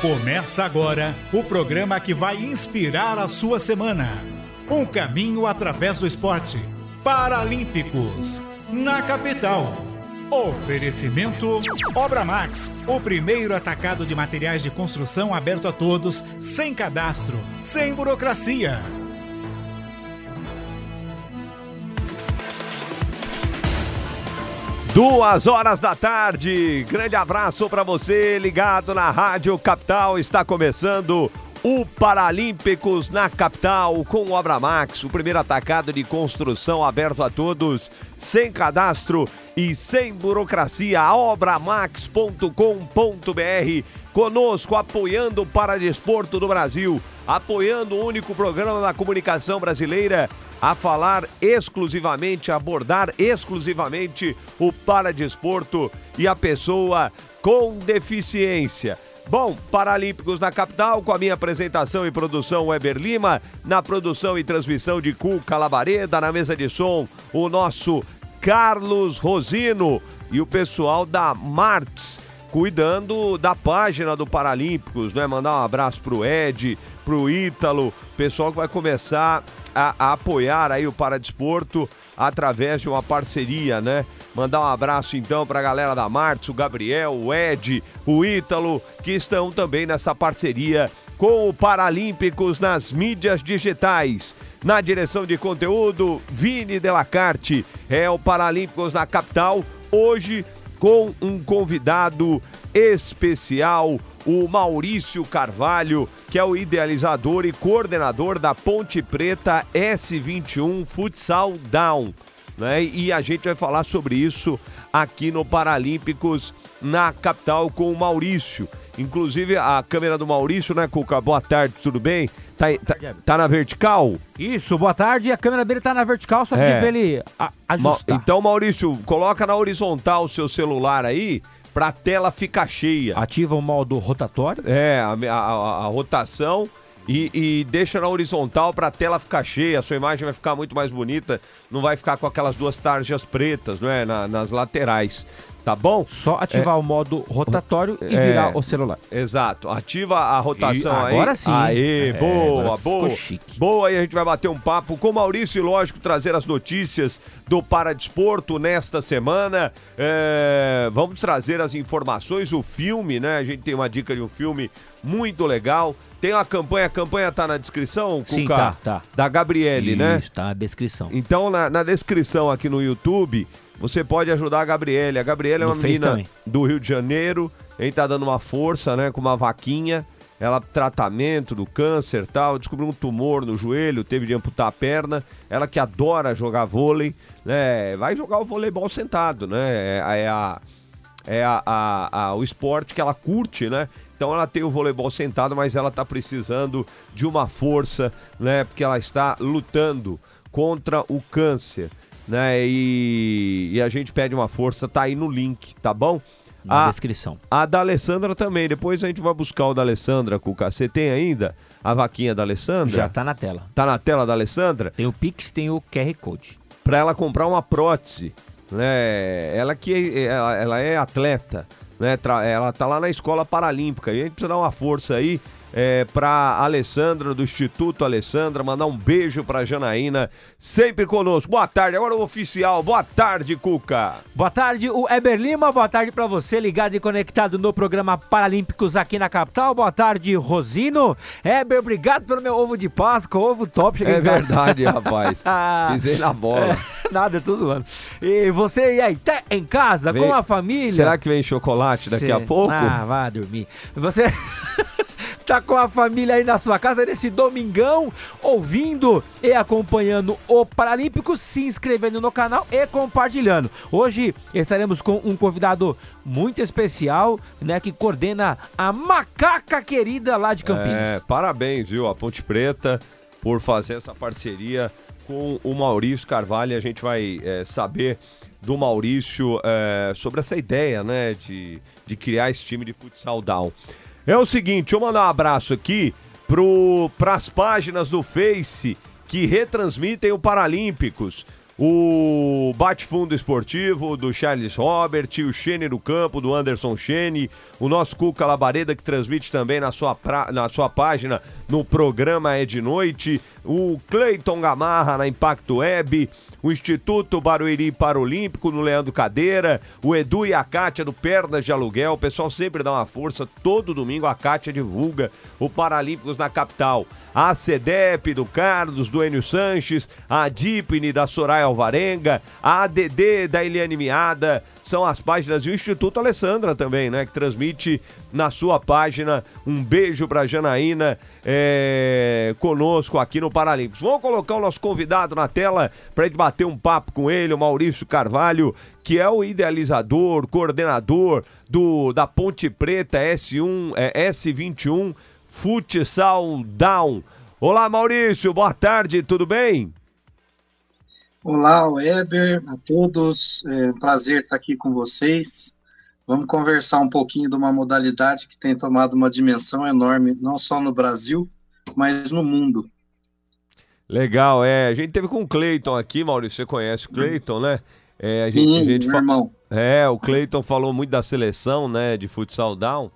Começa agora o programa que vai inspirar a sua semana. Um caminho através do esporte. Paralímpicos, na capital. Oferecimento Obra Max, o primeiro atacado de materiais de construção aberto a todos, sem cadastro, sem burocracia. Duas horas da tarde, grande abraço para você ligado na Rádio Capital. Está começando o Paralímpicos na capital com o Abramax, o primeiro atacado de construção aberto a todos, sem cadastro e sem burocracia. Obramax.com.br conosco apoiando o Paradesporto do Brasil, apoiando o único programa da comunicação brasileira a falar exclusivamente, abordar exclusivamente o paradesporto e a pessoa com deficiência. Bom, Paralímpicos na capital, com a minha apresentação e produção Weber Lima, na produção e transmissão de Cuca Labareda, na mesa de som, o nosso Carlos Rosino e o pessoal da Martins, cuidando da página do Paralímpicos, né? Mandar um abraço pro Ed, pro Ítalo, pessoal que vai começar a, a apoiar aí o Paradesporto através de uma parceria, né? Mandar um abraço então para a galera da Martins, o Gabriel, o Ed, o Ítalo, que estão também nessa parceria com o Paralímpicos nas mídias digitais. Na direção de conteúdo, Vini Delacarte. É o Paralímpicos na capital, hoje com um convidado especial, o Maurício Carvalho, que é o idealizador e coordenador da Ponte Preta S21 Futsal Down. Né? E a gente vai falar sobre isso aqui no Paralímpicos na capital com o Maurício. Inclusive a câmera do Maurício, né, Cuca? Boa tarde, tudo bem? Tá, tá, tá na vertical? Isso, boa tarde. A câmera dele tá na vertical, só que é. ele a, ajustar. Ma então, Maurício, coloca na horizontal o seu celular aí para a tela ficar cheia. Ativa o modo rotatório? É, a, a, a rotação e, e, deixa na horizontal para a tela ficar cheia. A sua imagem vai ficar muito mais bonita. Não vai ficar com aquelas duas tarjas pretas, não é? Na, nas laterais. Tá bom? Só ativar é, o modo rotatório e virar é, o celular. Exato. Ativa a rotação e aí. Agora sim. Aê, é, boa, boa. Boa, aí a gente vai bater um papo com o Maurício e, lógico, trazer as notícias do Paradesporto nesta semana. É, vamos trazer as informações, o filme, né? A gente tem uma dica de um filme muito legal. Tem uma campanha, a campanha tá na descrição, Cuca? Sim, tá, tá. Da Gabriele, Isso, né? Isso, tá na descrição. Então, na, na descrição aqui no YouTube, você pode ajudar a Gabriele. A Gabriele é uma menina do Rio de Janeiro. Gente tá dando uma força, né? Com uma vaquinha. Ela, tratamento do câncer tal, descobriu um tumor no joelho, teve de amputar a perna. Ela que adora jogar vôlei, né? Vai jogar o voleibol sentado, né? É, é, a, é a, a, a, o esporte que ela curte, né? Então ela tem o voleibol sentado, mas ela tá precisando de uma força, né? Porque ela está lutando contra o câncer né? E, e a gente pede uma força, tá aí no link, tá bom? Na a, descrição. A da Alessandra também. Depois a gente vai buscar o da Alessandra, Cuca. Você tem ainda a vaquinha da Alessandra? Já tá na tela. Tá na tela da Alessandra? Tem o Pix, tem o QR Code. Pra ela comprar uma prótese, né? Ela que ela, ela é atleta, né? Ela tá lá na escola paralímpica e a gente precisa dar uma força aí é, para Alessandra, do Instituto Alessandra, mandar um beijo para Janaína, sempre conosco. Boa tarde, agora o oficial. Boa tarde, Cuca. Boa tarde, o Eber Lima. Boa tarde para você, ligado e conectado no programa Paralímpicos aqui na capital. Boa tarde, Rosino. Eber, obrigado pelo meu ovo de Páscoa, ovo top. Cheguei é verdade, rapaz. Pisei na bola. É, nada, eu tô zoando. E você e aí, tá em casa, vem... com a família? Será que vem chocolate daqui Cê... a pouco? Ah, vá dormir. Você tá com a família aí na sua casa nesse domingão, ouvindo e acompanhando o Paralímpico, se inscrevendo no canal e compartilhando. Hoje estaremos com um convidado muito especial, né, que coordena a macaca querida lá de Campinas. É, parabéns, viu, a Ponte Preta por fazer essa parceria com o Maurício Carvalho. A gente vai é, saber do Maurício é, sobre essa ideia, né, de, de criar esse time de futsal down. É o seguinte, eu mandar um abraço aqui para as páginas do Face que retransmitem o Paralímpicos. o Bate-Fundo Esportivo do Charles Robert, o Xene do Campo do Anderson Xene, o nosso Cuca Labareda que transmite também na sua, pra, na sua página no programa É de Noite, o Cleiton Gamarra na Impacto Web, o Instituto Barueri Paralímpico no Leandro Cadeira, o Edu e a Kátia do Pernas de Aluguel, o pessoal sempre dá uma força, todo domingo a Kátia divulga o Paralímpicos na capital a CEDEP do Carlos, do Enio Sanches, a DIPNE da Soraya Alvarenga, a ADD da Eliane Miada, são as páginas e o Instituto Alessandra também, né, que transmite na sua página. Um beijo para Janaína é, conosco aqui no Paralímpicos. Vamos colocar o nosso convidado na tela para a gente bater um papo com ele, o Maurício Carvalho, que é o idealizador, coordenador do da Ponte Preta S1, é, S21 Futsal Down. Olá, Maurício, boa tarde, tudo bem? Olá, Weber, a todos. É um prazer estar aqui com vocês. Vamos conversar um pouquinho de uma modalidade que tem tomado uma dimensão enorme, não só no Brasil, mas no mundo. Legal, é. A gente teve com o Cleiton aqui, Maurício, você conhece o Cleiton, né? É, Sim, gente, a gente meu irmão. É, o Cleiton falou muito da seleção, né, de futsal down.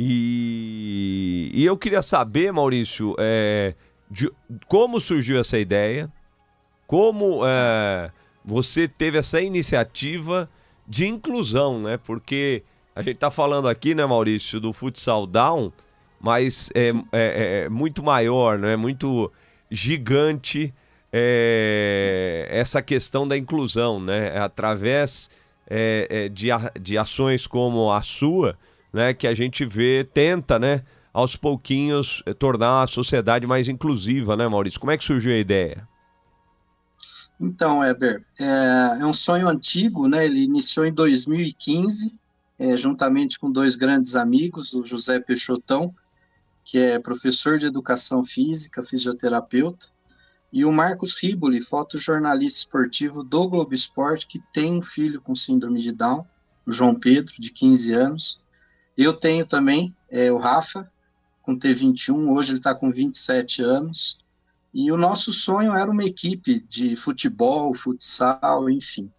E, e eu queria saber, Maurício, é, de, como surgiu essa ideia, como é, você teve essa iniciativa de inclusão, né? Porque a gente está falando aqui, né, Maurício, do futsal down, mas é, é, é muito maior, né? Muito gigante é, essa questão da inclusão, né? Através é, é, de, de ações como a sua, né, que a gente vê, tenta, né, aos pouquinhos eh, tornar a sociedade mais inclusiva, né, Maurício? Como é que surgiu a ideia? Então, Eber, é, é um sonho antigo, né? Ele iniciou em 2015, é, juntamente com dois grandes amigos, o José Peixotão, que é professor de educação física, fisioterapeuta, e o Marcos Riboli, fotojornalista esportivo do Globo Esporte, que tem um filho com síndrome de Down, o João Pedro, de 15 anos, eu tenho também é, o Rafa, com T21, hoje ele está com 27 anos. E o nosso sonho era uma equipe de futebol, futsal, enfim.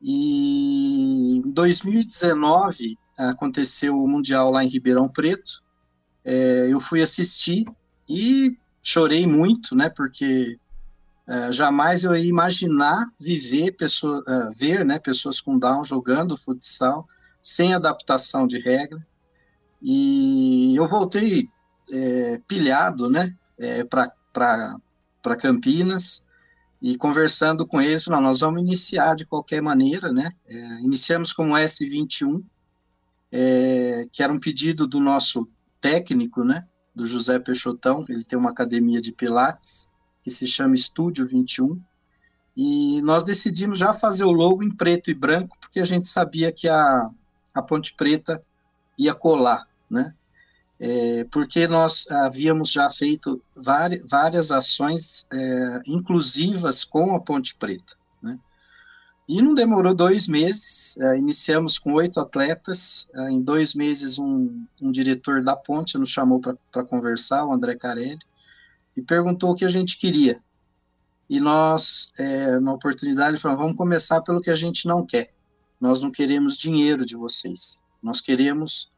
E em 2019 aconteceu o Mundial lá em Ribeirão Preto. É, eu fui assistir e chorei muito, né? Porque é, jamais eu ia imaginar viver pessoa, é, ver, né, pessoas com Down jogando futsal sem adaptação de regra. E eu voltei é, pilhado, né, é, para Campinas e conversando com eles, não, nós vamos iniciar de qualquer maneira, né? É, iniciamos com o S21, é, que era um pedido do nosso técnico, né? Do José Peixotão, ele tem uma academia de Pilates que se chama Estúdio 21. E nós decidimos já fazer o logo em preto e branco, porque a gente sabia que a, a Ponte Preta ia colar, né? É, porque nós havíamos já feito várias, várias ações é, inclusivas com a Ponte Preta, né? E não demorou dois meses, é, iniciamos com oito atletas, é, em dois meses um, um, diretor da Ponte nos chamou para conversar, o André Carelli, e perguntou o que a gente queria. E nós, é, na oportunidade, falamos, vamos começar pelo que a gente não quer. Nós não queremos dinheiro de vocês, nós queremos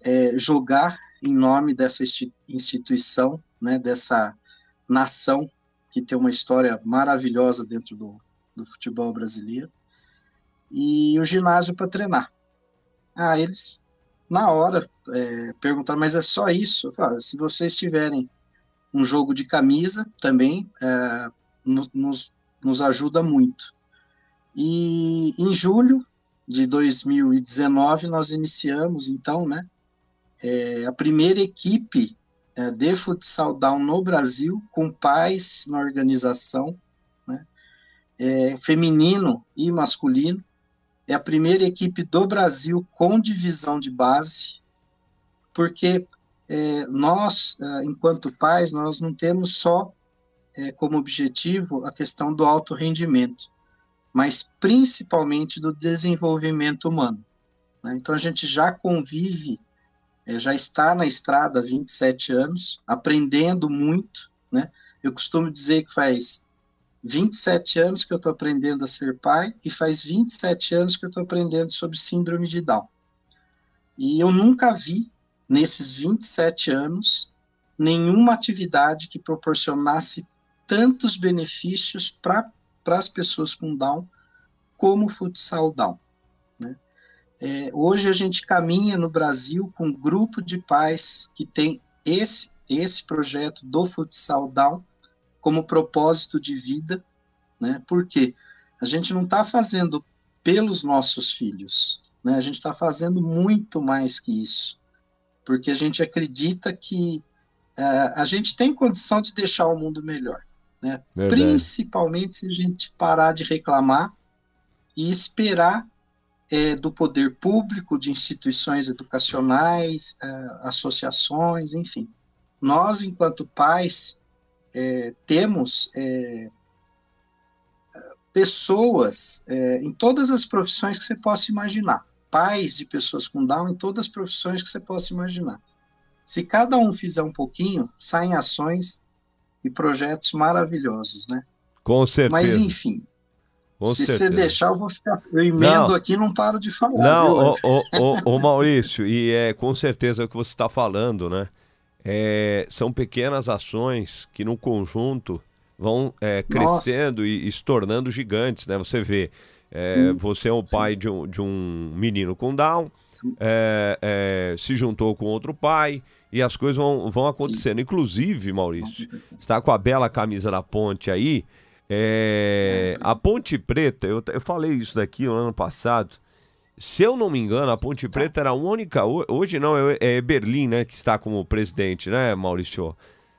é, jogar em nome dessa instituição, né, dessa nação que tem uma história maravilhosa dentro do, do futebol brasileiro, e o ginásio para treinar. Ah, eles, na hora, é, perguntaram, mas é só isso? Falei, ah, se vocês tiverem um jogo de camisa também, é, nos, nos ajuda muito. E em julho de 2019 nós iniciamos, então, né, é, a primeira equipe é, de futsal down no Brasil, com pais na organização, né, é, feminino e masculino. É a primeira equipe do Brasil com divisão de base, porque é, nós, é, enquanto pais, nós não temos só é, como objetivo a questão do alto rendimento, mas principalmente do desenvolvimento humano. Né? Então a gente já convive é, já está na estrada há 27 anos, aprendendo muito, né? Eu costumo dizer que faz 27 anos que eu estou aprendendo a ser pai e faz 27 anos que eu estou aprendendo sobre síndrome de Down. E eu nunca vi, nesses 27 anos, nenhuma atividade que proporcionasse tantos benefícios para as pessoas com Down como futsal Down. Né? É, hoje a gente caminha no Brasil com um grupo de pais que tem esse, esse projeto do futsal Down como propósito de vida, né? Porque a gente não está fazendo pelos nossos filhos, né? A gente está fazendo muito mais que isso, porque a gente acredita que uh, a gente tem condição de deixar o mundo melhor, né? Principalmente se a gente parar de reclamar e esperar é, do poder público, de instituições educacionais, é, associações, enfim. Nós, enquanto pais, é, temos é, pessoas é, em todas as profissões que você possa imaginar. Pais de pessoas com Down em todas as profissões que você possa imaginar. Se cada um fizer um pouquinho, saem ações e projetos maravilhosos, né? Com certeza. Mas, enfim, com Se certeza. você deixar, eu vou ficar. Eu emendo não. aqui e não paro de falar. Não, ô, Maurício, e é com certeza o que você está falando, né? É, são pequenas ações que no conjunto vão é, crescendo e, e, se tornando gigantes, né? Você vê, é, você é o pai de um, de um menino com Down, é, é, se juntou com outro pai e as coisas vão, vão acontecendo. Inclusive, Maurício, está com a bela camisa da ponte aí. É, a Ponte Preta, eu, eu falei isso daqui no ano passado. Se eu não me engano, a Ponte Preta era a única. Hoje não, é, é Berlim, né? Que está como presidente, né, Maurício?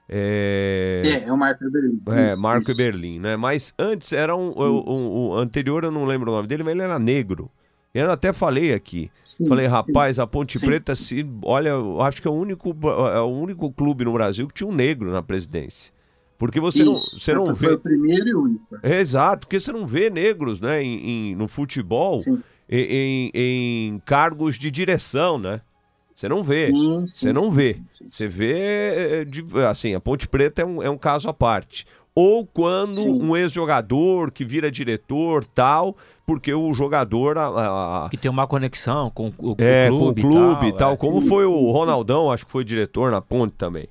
É, é, é o Marco Berlim. É, Marco isso. Berlim, né? Mas antes era um, um, um, um, anterior, eu não lembro o nome dele, mas ele era negro. Eu até falei aqui. Sim, falei, rapaz, sim. a Ponte sim. Preta, se, olha, eu acho que é o único, é o único clube no Brasil que tinha um negro na presidência. Porque você Isso, não, você não vê. Foi o primeiro e único. Exato, porque você não vê negros né, em, em no futebol em, em, cargos de direção, né? Você não vê. Sim, você não vê. Você vê. É, assim, a Ponte Preta é um, é um caso à parte. Ou quando um ex-jogador que vira diretor tal, porque o jogador. A, a... Que tem uma conexão com o, é, clube, com o clube e tal. É. Como foi o Ronaldão, acho que foi diretor na Ponte também.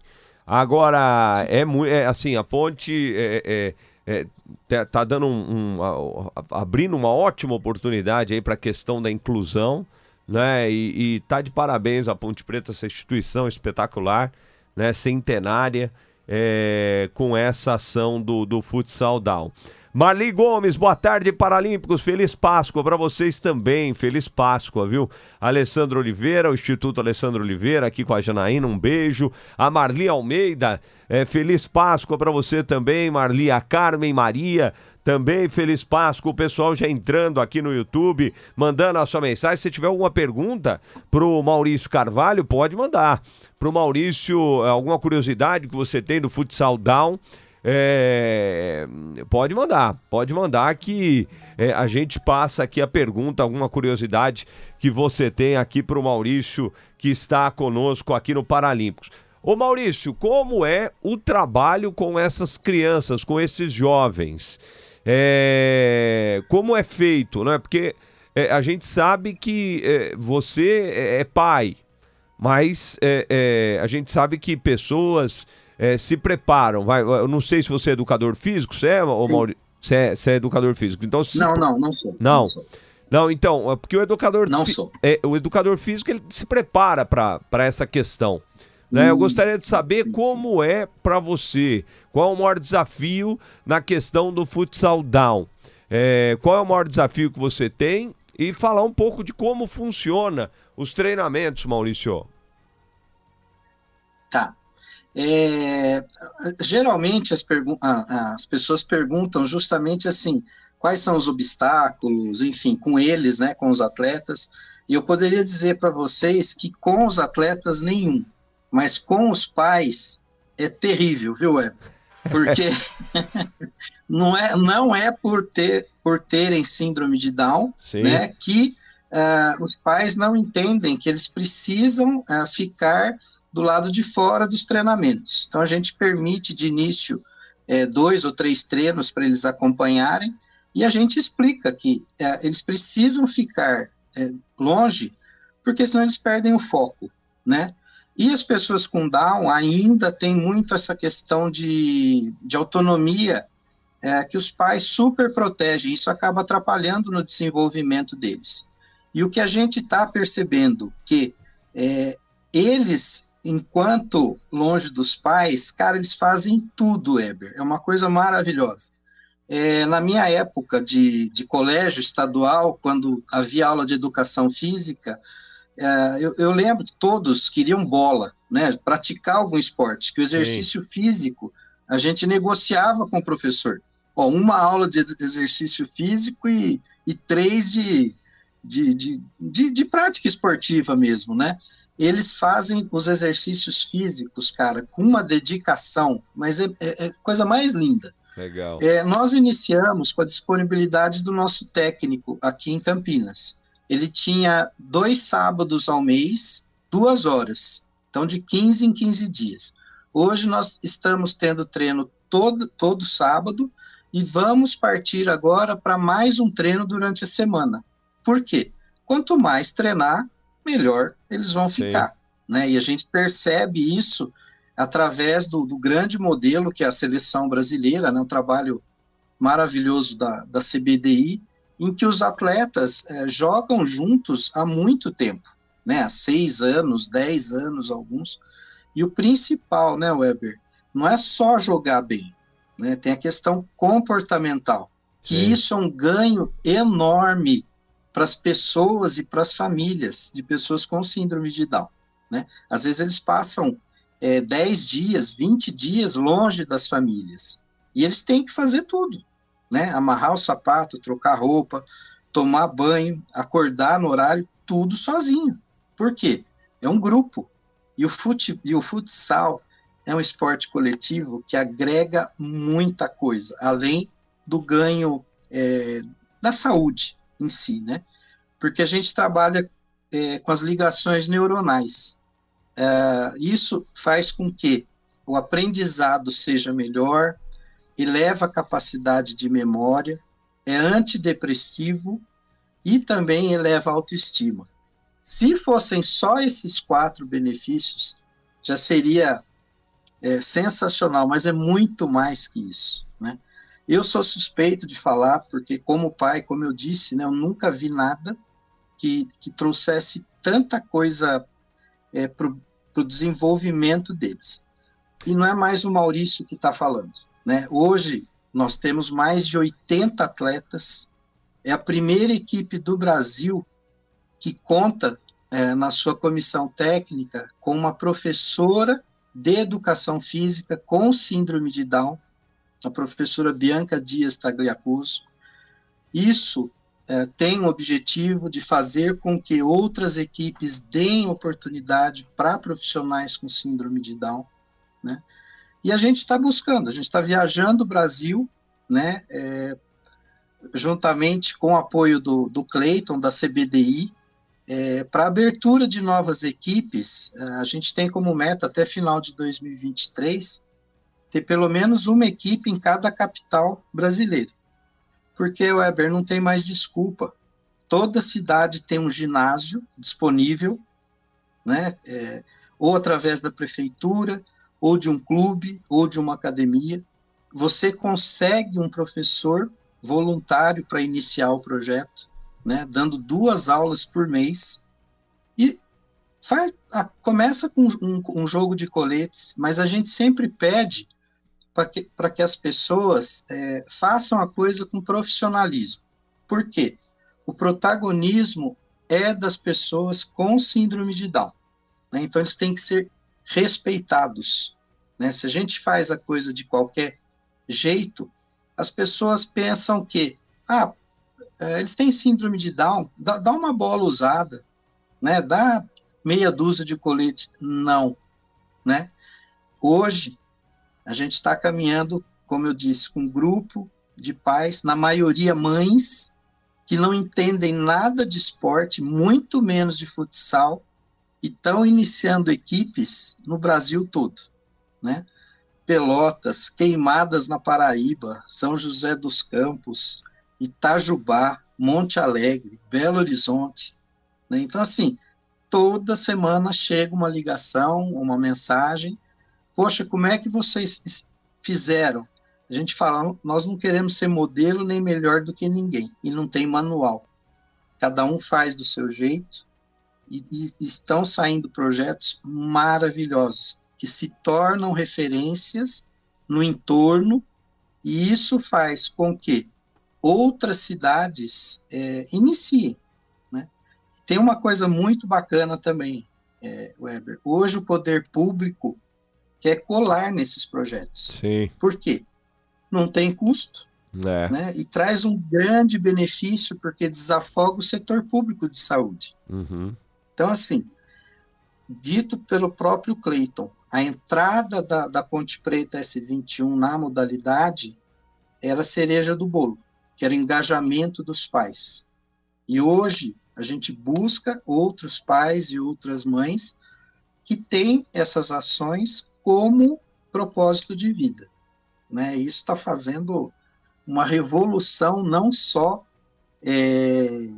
Agora, é muito. É, assim, a ponte é, é, é tá, tá dando um, um abrindo uma ótima oportunidade aí para a questão da inclusão, né? E, e tá de parabéns a Ponte Preta, essa instituição espetacular, né? Centenária, é, com essa ação do, do Futsal Down. Marli Gomes, boa tarde, Paralímpicos. Feliz Páscoa para vocês também. Feliz Páscoa, viu? Alessandro Oliveira, o Instituto Alessandro Oliveira, aqui com a Janaína, um beijo. A Marli Almeida, é, feliz Páscoa para você também, Marli. A Carmen Maria, também feliz Páscoa. O pessoal já entrando aqui no YouTube, mandando a sua mensagem. Se tiver alguma pergunta pro Maurício Carvalho, pode mandar. Pro Maurício, alguma curiosidade que você tem do Futsal Down. É, pode mandar, pode mandar que é, a gente passa aqui a pergunta, alguma curiosidade que você tem aqui para o Maurício que está conosco aqui no Paralímpicos. Ô Maurício, como é o trabalho com essas crianças, com esses jovens? É, como é feito, né? Porque é, a gente sabe que é, você é, é pai, mas é, a gente sabe que pessoas é, se preparam. Vai, eu não sei se você é educador físico, você é, ou Mauri... você é, você é educador físico. Então, se... Não, não, não sou. Não. Não, sou. não então, é porque o educador não fi... sou. É, o educador físico ele se prepara para essa questão. Né? Eu gostaria de saber sim, como sim. é para você, qual é o maior desafio na questão do futsal down. É, qual é o maior desafio que você tem e falar um pouco de como funciona os treinamentos, Maurício. Tá. É, geralmente as, as pessoas perguntam justamente assim, quais são os obstáculos, enfim, com eles, né, com os atletas. E eu poderia dizer para vocês que com os atletas nenhum, mas com os pais é terrível, viu, Eva? Porque não é não é por ter por terem síndrome de Down, Sim. né, que uh, os pais não entendem que eles precisam ficar do lado de fora dos treinamentos. Então, a gente permite de início é, dois ou três treinos para eles acompanharem, e a gente explica que é, eles precisam ficar é, longe, porque senão eles perdem o foco, né? E as pessoas com Down ainda têm muito essa questão de, de autonomia é, que os pais super protegem, isso acaba atrapalhando no desenvolvimento deles. E o que a gente está percebendo que é, eles, enquanto longe dos pais, cara, eles fazem tudo, Eber. É uma coisa maravilhosa. É, na minha época de, de colégio estadual, quando havia aula de educação física, é, eu, eu, lembro que todos queriam bola, né, praticar algum esporte, que o exercício Sim. físico a gente negociava com o professor. Ó, uma aula de exercício físico e, e três de, de, de, de, de prática esportiva mesmo, né? Eles fazem os exercícios físicos, cara, com uma dedicação, mas é, é, é coisa mais linda. Legal. É, nós iniciamos com a disponibilidade do nosso técnico aqui em Campinas. Ele tinha dois sábados ao mês, duas horas. Então, de 15 em 15 dias. Hoje nós estamos tendo treino todo, todo sábado e vamos partir agora para mais um treino durante a semana. Por quê? Quanto mais treinar, melhor eles vão Sim. ficar. Né? E a gente percebe isso através do, do, grande modelo que é a seleção brasileira, né? um trabalho maravilhoso da, da CBDI, em que os atletas é, jogam juntos há muito tempo, né? há seis anos, dez anos, alguns. E o principal, né, Weber, não é só jogar bem, né? tem a questão comportamental, que Sim. isso é um ganho enorme para as pessoas e para as famílias de pessoas com síndrome de Down. Né? Às vezes eles passam é, 10 dias, 20 dias longe das famílias. E eles têm que fazer tudo, né? Amarrar o sapato, trocar roupa, tomar banho, acordar no horário, tudo sozinho. Por quê? É um grupo. E o, fute, e o futsal é um esporte coletivo que agrega muita coisa, além do ganho é, da saúde em si, né? Porque a gente trabalha é, com as ligações neuronais. É, isso faz com que o aprendizado seja melhor, eleva a capacidade de memória, é antidepressivo e também eleva a autoestima. Se fossem só esses quatro benefícios, já seria é, sensacional, mas é muito mais que isso, né? Eu sou suspeito de falar, porque como pai, como eu disse, né, eu nunca vi nada que, que trouxesse tanta coisa é, para o desenvolvimento deles. E não é mais o Maurício que está falando. Né? Hoje, nós temos mais de 80 atletas, é a primeira equipe do Brasil que conta é, na sua comissão técnica com uma professora de educação física com síndrome de Down, a professora Bianca Dias Tagliacuso. Isso é, tem o objetivo de fazer com que outras equipes deem oportunidade para profissionais com síndrome de Down, né? E a gente está buscando, a gente está viajando o Brasil, né? É, juntamente com o apoio do, do Cleiton, da CBDI, é, para abertura de novas equipes, é, a gente tem como meta até final de 2023 ter pelo menos uma equipe em cada capital brasileira. Porque, Weber, não tem mais desculpa. Toda cidade tem um ginásio disponível, né? É, ou através da prefeitura, ou de um clube, ou de uma academia. Você consegue um professor voluntário para iniciar o projeto, né? Dando duas aulas por mês. E faz, a, começa com um, um jogo de coletes, mas a gente sempre pede para que, que as pessoas é, façam a coisa com profissionalismo. Por quê? O protagonismo é das pessoas com síndrome de Down. Né? Então, eles têm que ser respeitados. Né? Se a gente faz a coisa de qualquer jeito, as pessoas pensam que, ah, é, eles têm síndrome de Down, dá, dá uma bola usada, né? dá meia dúzia de colete. Não. Né? Hoje, a gente está caminhando, como eu disse, com um grupo de pais, na maioria mães, que não entendem nada de esporte, muito menos de futsal, e estão iniciando equipes no Brasil todo, né? Pelotas, Queimadas na Paraíba, São José dos Campos, Itajubá, Monte Alegre, Belo Horizonte. Né? Então, assim, toda semana chega uma ligação, uma mensagem. Poxa, como é que vocês fizeram? A gente fala, nós não queremos ser modelo nem melhor do que ninguém, e não tem manual. Cada um faz do seu jeito, e, e estão saindo projetos maravilhosos, que se tornam referências no entorno, e isso faz com que outras cidades é, iniciem. Né? Tem uma coisa muito bacana também, é, Weber. Hoje o poder público quer colar nesses projetos. Sim. Por quê? Não tem custo. É. Né? E traz um grande benefício porque desafoga o setor público de saúde. Uhum. Então, assim, dito pelo próprio Clayton, a entrada da, da Ponte Preta S21 na modalidade era a cereja do bolo que era o engajamento dos pais. E hoje a gente busca outros pais e outras mães que têm essas ações como propósito de vida. Né? Isso está fazendo uma revolução não só é,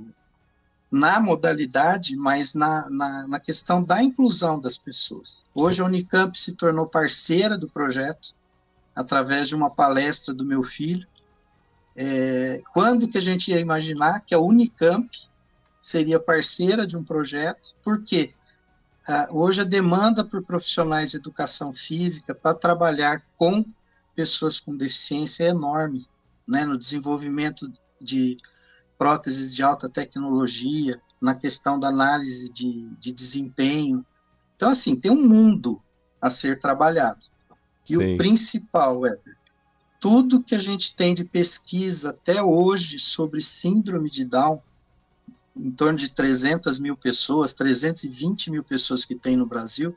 na modalidade, mas na, na, na, questão da inclusão das pessoas. Hoje a Unicamp se tornou parceira do projeto através de uma palestra do meu filho, é, quando que a gente ia imaginar que a Unicamp seria parceira de um projeto? Porque ah, hoje a demanda por profissionais de educação física para trabalhar com pessoas com deficiência é enorme, né? No desenvolvimento de próteses de alta tecnologia, na questão da análise de, de desempenho. Então, assim, tem um mundo a ser trabalhado. E Sim. o principal, Weber, tudo que a gente tem de pesquisa até hoje sobre síndrome de Down, em torno de 300 mil pessoas, 320 mil pessoas que tem no Brasil,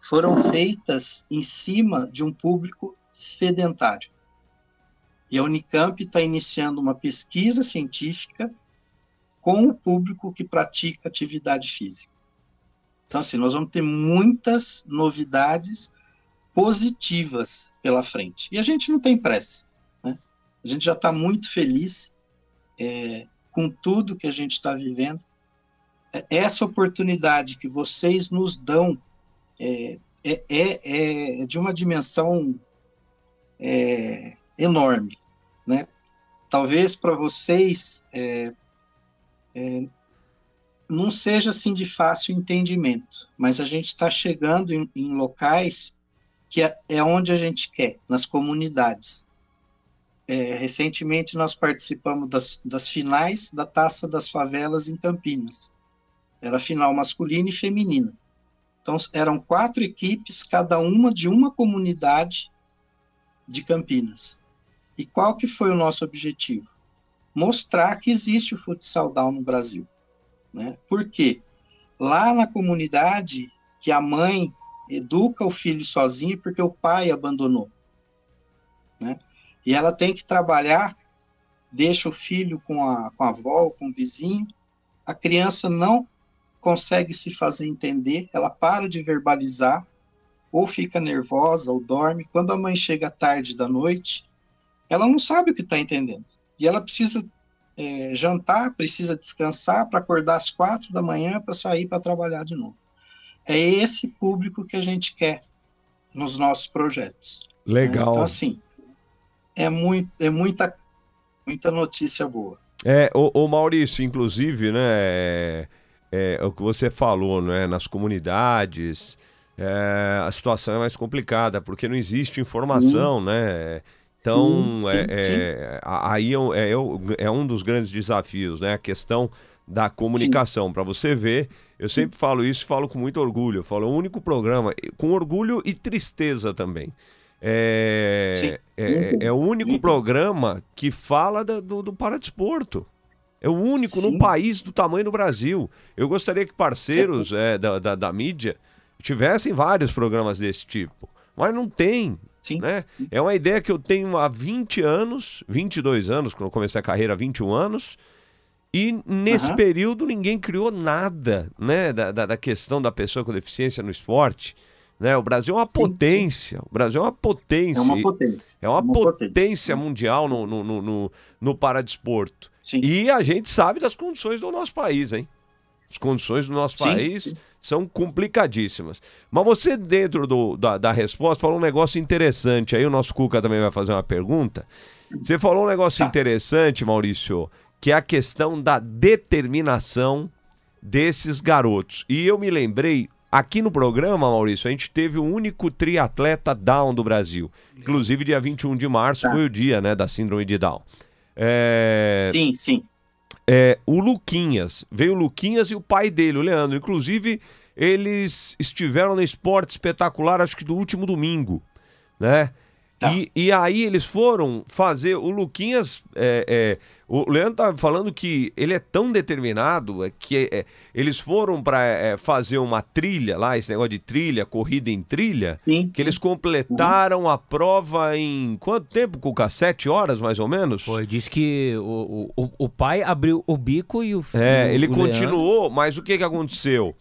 foram feitas em cima de um público sedentário. E a Unicamp está iniciando uma pesquisa científica com o público que pratica atividade física. Então, assim, nós vamos ter muitas novidades positivas pela frente. E a gente não tem pressa. Né? A gente já está muito feliz é, com tudo que a gente está vivendo. É, essa oportunidade que vocês nos dão é, é, é, é de uma dimensão é, enorme. Né? Talvez para vocês não seja assim de fácil entendimento, mas a gente está chegando em, em locais que é, é onde a gente quer, nas comunidades. É, recentemente nós participamos das, das finais da Taça das Favelas em Campinas. Era final masculina e feminina. Então eram quatro equipes, cada uma de uma comunidade de Campinas. E qual que foi o nosso objetivo? Mostrar que existe o futsal down no Brasil. Né? Por quê? Lá na comunidade que a mãe educa o filho sozinho porque o pai abandonou. Né? E ela tem que trabalhar, deixa o filho com a, com a avó, com o vizinho, a criança não consegue se fazer entender, ela para de verbalizar, ou fica nervosa, ou dorme. Quando a mãe chega tarde da noite, ela não sabe o que está entendendo. E ela precisa é, jantar, precisa descansar para acordar às quatro da manhã para sair para trabalhar de novo. É esse público que a gente quer nos nossos projetos. Legal. Então, assim, é, muito, é muita, muita notícia boa. É, o, o Maurício, inclusive, né, é, é, o que você falou, né, nas comunidades, é, a situação é mais complicada, porque não existe informação, sim. né? Então, sim, é, sim, é, aí é, é, é, um dos grandes desafios, né? A questão da comunicação. Para você ver, eu sempre falo isso, falo com muito orgulho. Eu falo, o único programa, com orgulho e tristeza também. É, é, é, o único programa que fala da, do, do paradesporto. É o único Sim. no país do tamanho do Brasil. Eu gostaria que parceiros é, da, da, da, mídia tivessem vários programas desse tipo. Mas não tem. Sim. Né? É uma ideia que eu tenho há 20 anos, 22 anos, quando eu comecei a carreira há 21 anos. E nesse uhum. período ninguém criou nada, né, da, da, da, questão da pessoa com deficiência no esporte. Né? O Brasil é uma sim, potência. Sim. O Brasil é uma potência. É uma potência. É uma, uma potência, potência, mundial no, no, no, no, no paradesporto. Sim. E a gente sabe das condições do nosso país, hein? As condições do nosso país são complicadíssimas. Mas você, dentro do, da, da resposta, falou um negócio interessante. Aí o nosso Cuca também vai fazer uma pergunta. Você falou um negócio tá. interessante, Maurício, que é a questão da determinação desses garotos. E eu me lembrei, aqui no programa, Maurício, a gente teve o único triatleta Down do Brasil. Inclusive, dia 21 de março tá. foi o dia né, da síndrome de Down. É... Sim, sim. É, o Luquinhas, veio o Luquinhas e o pai dele, o Leandro. Inclusive, eles estiveram no esporte espetacular, acho que do último domingo, né? Tá. E, e aí eles foram fazer. O Luquinhas. É, é, o Leandro tá falando que ele é tão determinado é, que é, eles foram para é, fazer uma trilha lá, esse negócio de trilha, corrida em trilha, sim, que sim. eles completaram uhum. a prova em quanto tempo, Cuca? Sete horas, mais ou menos? Foi, disse que o, o, o pai abriu o bico e o É, ele o continuou, Leandro... mas o que, que aconteceu?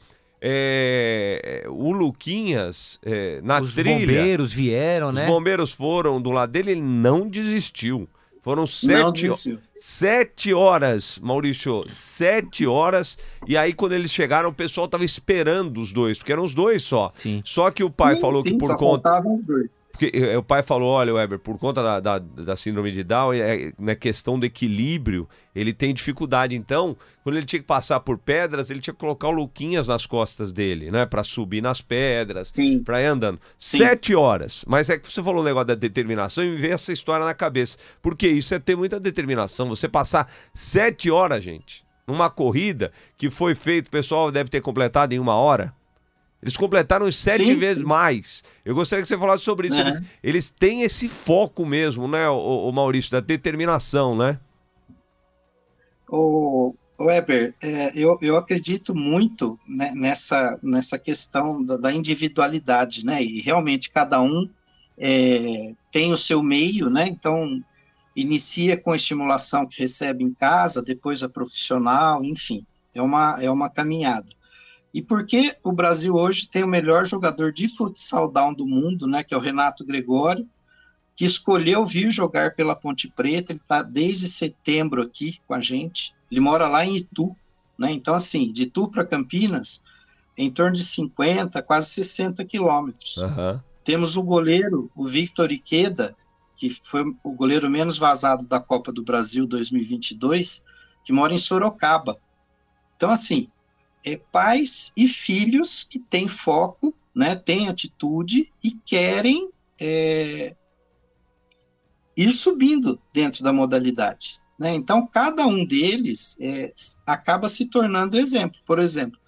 É, o Luquinhas, é, na os trilha. Os bombeiros vieram, os né? Os bombeiros foram do lado dele, ele não desistiu. Foram sete, sete horas, Maurício, sete horas. E aí, quando eles chegaram, o pessoal tava esperando os dois, porque eram os dois só. Sim. Só que o pai sim, falou sim, que por só conta. Os dois. Porque eh, o pai falou: olha, Weber, por conta da, da, da síndrome de Down, é, na questão do equilíbrio, ele tem dificuldade. Então, quando ele tinha que passar por pedras, ele tinha que colocar o Luquinhas nas costas dele, né? Pra subir nas pedras, pra ir andando. Sim. Sete horas. Mas é que você falou o negócio da determinação e me veio essa história na cabeça. Porque isso é ter muita determinação. Você passar sete horas, gente, numa corrida que foi feito, o pessoal deve ter completado em uma hora. Eles completaram sete Sim. vezes mais. Eu gostaria que você falasse sobre isso. Uhum. Eles, eles, têm esse foco mesmo, né, o, o Maurício, da determinação, né? O Weber, é, eu, eu acredito muito né, nessa, nessa questão da, da, individualidade, né? E realmente cada um é, tem o seu meio, né? Então inicia com a estimulação que recebe em casa, depois a profissional, enfim, é uma, é uma caminhada. E por que o Brasil hoje tem o melhor jogador de futsal down do mundo, né, que é o Renato Gregório, que escolheu vir jogar pela Ponte Preta, ele está desde setembro aqui com a gente, ele mora lá em Itu, né, então assim, de Itu para Campinas, em torno de 50, quase 60 quilômetros. Uhum. Temos o goleiro, o Victor Iqueda, que foi o goleiro menos vazado da Copa do Brasil 2022, que mora em Sorocaba. Então, assim, é pais e filhos que têm foco, né, têm atitude e querem é, ir subindo dentro da modalidade. Né? Então, cada um deles é, acaba se tornando exemplo. Por exemplo,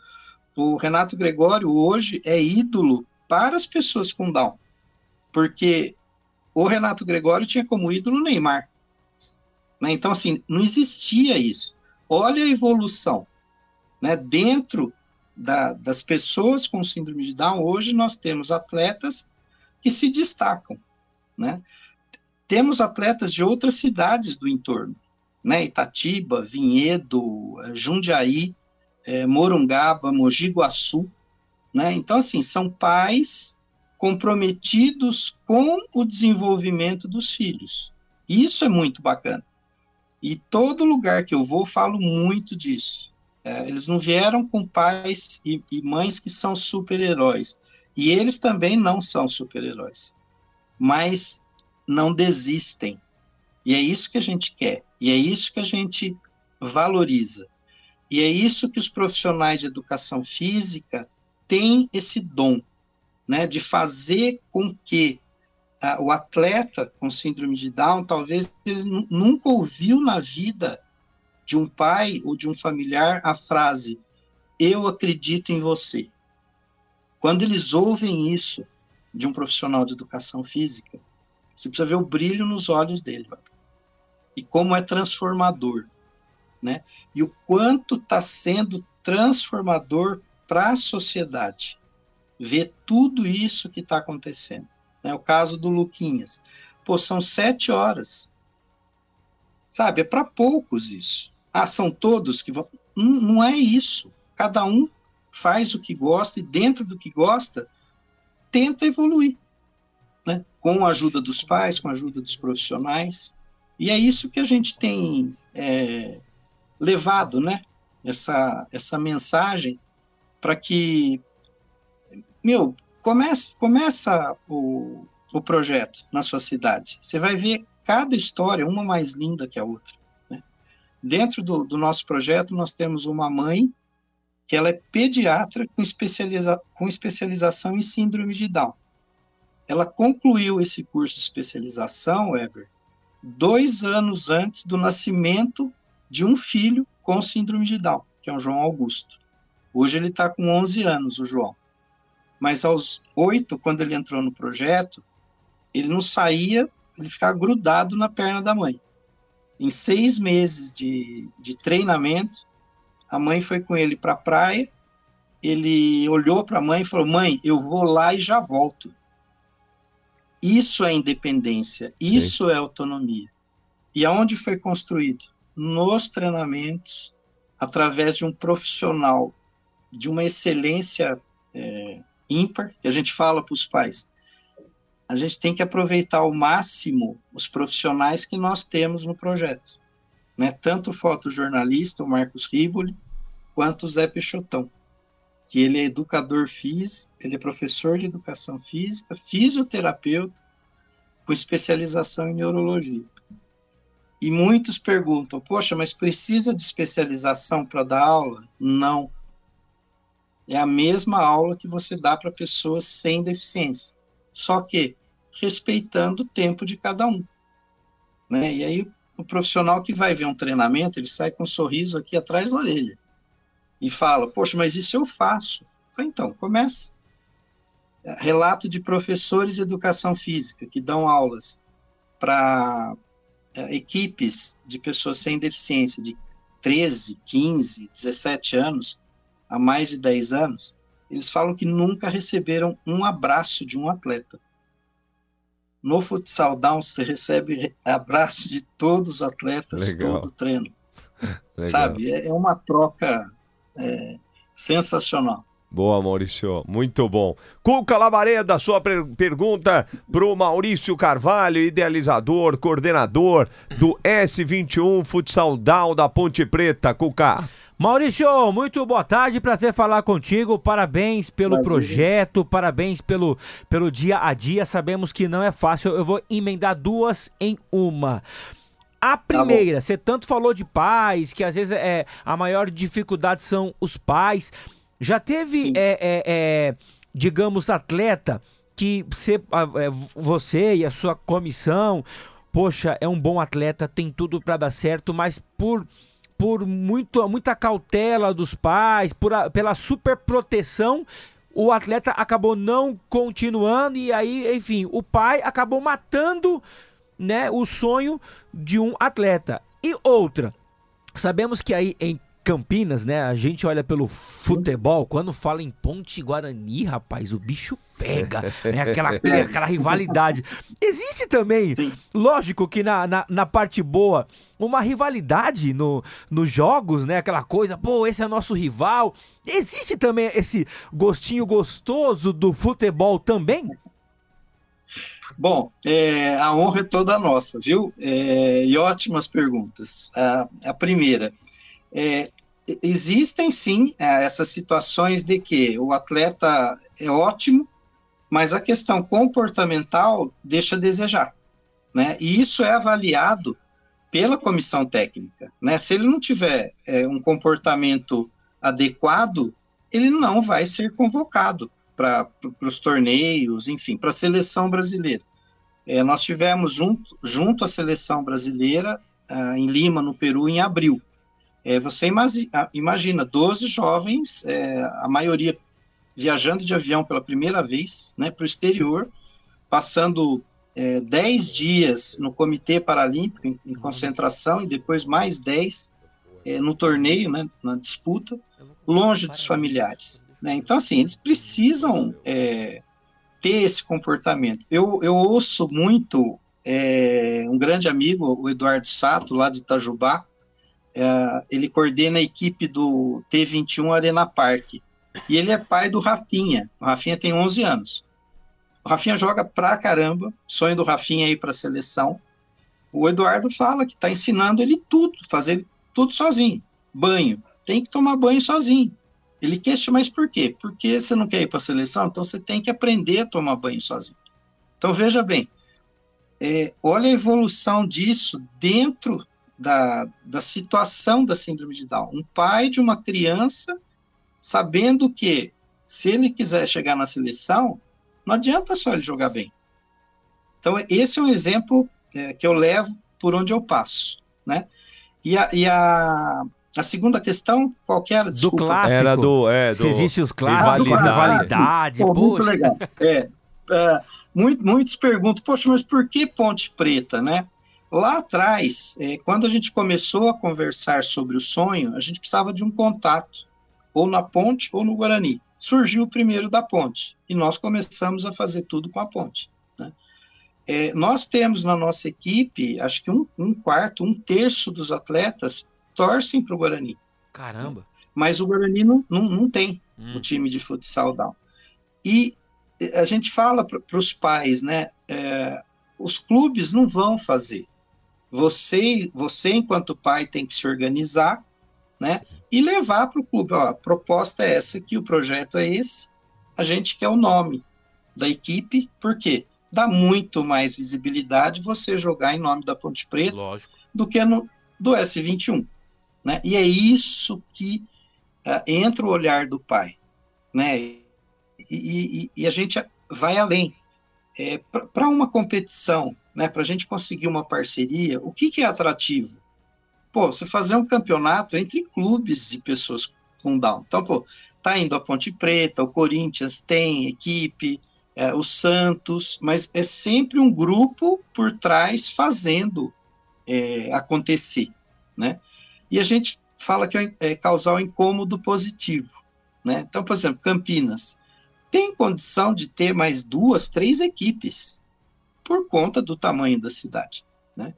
o Renato Gregório hoje é ídolo para as pessoas com Down, porque o Renato Gregório tinha como ídolo o Neymar. Né? Então, assim, não existia isso. Olha a evolução. Né? Dentro da, das pessoas com síndrome de Down, hoje nós temos atletas que se destacam. Né? Temos atletas de outras cidades do entorno, né? Itatiba, Vinhedo, eh, Jundiaí, é, Morungaba, Mogi Guaçu. Né? Então, assim, são pais comprometidos com o desenvolvimento dos filhos. Isso é muito bacana. E todo lugar que eu vou, falo muito disso. É, eles não vieram com pais e, e mães que são super-heróis. E eles também não são super-heróis. Mas não desistem. E é isso que a gente quer. E é isso que a gente valoriza. E é isso que os profissionais de educação física têm esse dom né, de fazer com que uh, o atleta com síndrome de Down, talvez ele nunca ouviu na vida de um pai ou de um familiar a frase: Eu acredito em você. Quando eles ouvem isso de um profissional de educação física, você precisa ver o brilho nos olhos dele e como é transformador, né? E o quanto está sendo transformador para a sociedade ver tudo isso que está acontecendo. É o caso do Luquinhas. Pô, são sete horas. Sabe, é para poucos isso. Ah, são todos que vão. Não, é isso. Cada um faz o que gosta e dentro do que gosta tenta evoluir, né? com a ajuda dos pais, com a ajuda dos profissionais. E é isso que a gente tem é, levado, né? Essa, essa mensagem para que, meu, comece, começa o, o projeto na sua cidade. Você vai ver cada história, uma mais linda que a outra. Dentro do, do nosso projeto, nós temos uma mãe que ela é pediatra com, especializa com especialização em síndrome de Down. Ela concluiu esse curso de especialização, Weber, dois anos antes do nascimento de um filho com síndrome de Down, que é o João Augusto. Hoje ele está com 11 anos, o João. Mas aos oito, quando ele entrou no projeto, ele não saía, ele ficava grudado na perna da mãe. Em seis meses de, de treinamento, a mãe foi com ele para a praia, ele olhou para a mãe e falou: Mãe, eu vou lá e já volto. Isso é independência, isso Sim. é autonomia. E aonde foi construído? Nos treinamentos, através de um profissional de uma excelência é, ímpar, que a gente fala para os pais. A gente tem que aproveitar ao máximo os profissionais que nós temos no projeto. Né? Tanto o fotojornalista, o Marcos Riboli, quanto o Zé Peixotão, que ele é educador físico, ele é professor de educação física, fisioterapeuta, com especialização em neurologia. E muitos perguntam: poxa, mas precisa de especialização para dar aula? Não. É a mesma aula que você dá para pessoas sem deficiência, só que respeitando o tempo de cada um. Né? E aí o profissional que vai ver um treinamento, ele sai com um sorriso aqui atrás da orelha e fala: Poxa, mas isso eu faço. Falei, então, comece. Relato de professores de educação física que dão aulas para é, equipes de pessoas sem deficiência de 13, 15, 17 anos, há mais de 10 anos, eles falam que nunca receberam um abraço de um atleta. No futsal down, você recebe abraço de todos os atletas, Legal. todo treino. Legal. Sabe? É, é uma troca é, sensacional. Boa, Maurício. Muito bom. Cuca Labareda, sua pergunta para o Maurício Carvalho, idealizador, coordenador do S21 Futsal Down da Ponte Preta. Cuca. Maurício, muito boa tarde, prazer falar contigo. Parabéns pelo prazer. projeto, parabéns pelo, pelo dia a dia. Sabemos que não é fácil. Eu vou emendar duas em uma. A tá primeira, tá você tanto falou de pais, que às vezes é, a maior dificuldade são os pais. Já teve, é, é, é, digamos, atleta que você, é, você e a sua comissão, poxa, é um bom atleta, tem tudo para dar certo, mas por por muito, muita cautela dos pais, por a, pela super proteção, o atleta acabou não continuando e aí, enfim, o pai acabou matando né, o sonho de um atleta. E outra, sabemos que aí em Campinas, né? A gente olha pelo futebol, quando fala em Ponte Guarani, rapaz, o bicho pega, né? Aquela, aquela rivalidade. Existe também, Sim. lógico que na, na, na, parte boa, uma rivalidade no, nos jogos, né? Aquela coisa, pô, esse é nosso rival. Existe também esse gostinho gostoso do futebol também? Bom, é, a honra é toda nossa, viu? É, e ótimas perguntas. A, a primeira, é, existem sim é, essas situações de que o atleta é ótimo, mas a questão comportamental deixa a desejar, né? E isso é avaliado pela comissão técnica, né? Se ele não tiver é, um comportamento adequado, ele não vai ser convocado para os torneios, enfim, para a seleção brasileira. É, nós tivemos junto, junto à seleção brasileira uh, em Lima, no Peru, em abril. É, você imagina 12 jovens, é, a maioria viajando de avião pela primeira vez né, para o exterior, passando é, 10 dias no Comitê Paralímpico em, em concentração e depois mais 10 é, no torneio, né, na disputa, longe dos familiares. Né? Então, assim, eles precisam é, ter esse comportamento. Eu, eu ouço muito é, um grande amigo, o Eduardo Sato, lá de Itajubá, é, ele coordena a equipe do T21 Arena Park, e ele é pai do Rafinha. O Rafinha tem 11 anos. O Rafinha joga pra caramba, sonho do Rafinha ir para a seleção. O Eduardo fala que está ensinando ele tudo, fazer tudo sozinho. Banho, tem que tomar banho sozinho. Ele questiona, mas por quê? Porque você não quer ir para a seleção? Então você tem que aprender a tomar banho sozinho. Então veja bem, é, olha a evolução disso dentro da, da situação da síndrome de Down. Um pai de uma criança sabendo que se ele quiser chegar na seleção, não adianta só ele jogar bem. Então, esse é um exemplo é, que eu levo por onde eu passo, né? E a, e a, a segunda questão, qual que era? Desculpa. Do clássico. Era do, é, do... Se existe os clássicos, rivalidade, Pô, Muito legal. É, uh, muito, muitos perguntam, poxa, mas por que Ponte Preta, né? Lá atrás, é, quando a gente começou a conversar sobre o sonho, a gente precisava de um contato, ou na Ponte ou no Guarani surgiu o primeiro da ponte, e nós começamos a fazer tudo com a ponte. Né? É, nós temos na nossa equipe, acho que um, um quarto, um terço dos atletas torcem para o Guarani. Caramba! Mas o Guarani não, não, não tem hum. o time de futsal down. E a gente fala para os pais, né? É, os clubes não vão fazer. Você, você enquanto pai tem que se organizar, né? e levar para o clube. Ó, a proposta é essa aqui, o projeto é esse, a gente quer o nome da equipe, porque dá muito mais visibilidade você jogar em nome da Ponte Preta Lógico. do que no do S21. Né? E é isso que uh, entra o olhar do pai. Né? E, e, e a gente vai além. É, para uma competição, né, para a gente conseguir uma parceria, o que, que é atrativo? pô, você fazer um campeonato entre clubes e pessoas com Down. Então, pô, tá indo a Ponte Preta, o Corinthians tem equipe, é, o Santos, mas é sempre um grupo por trás fazendo é, acontecer, né? E a gente fala que é, é causar um incômodo positivo, né? Então, por exemplo, Campinas tem condição de ter mais duas, três equipes por conta do tamanho da cidade, né?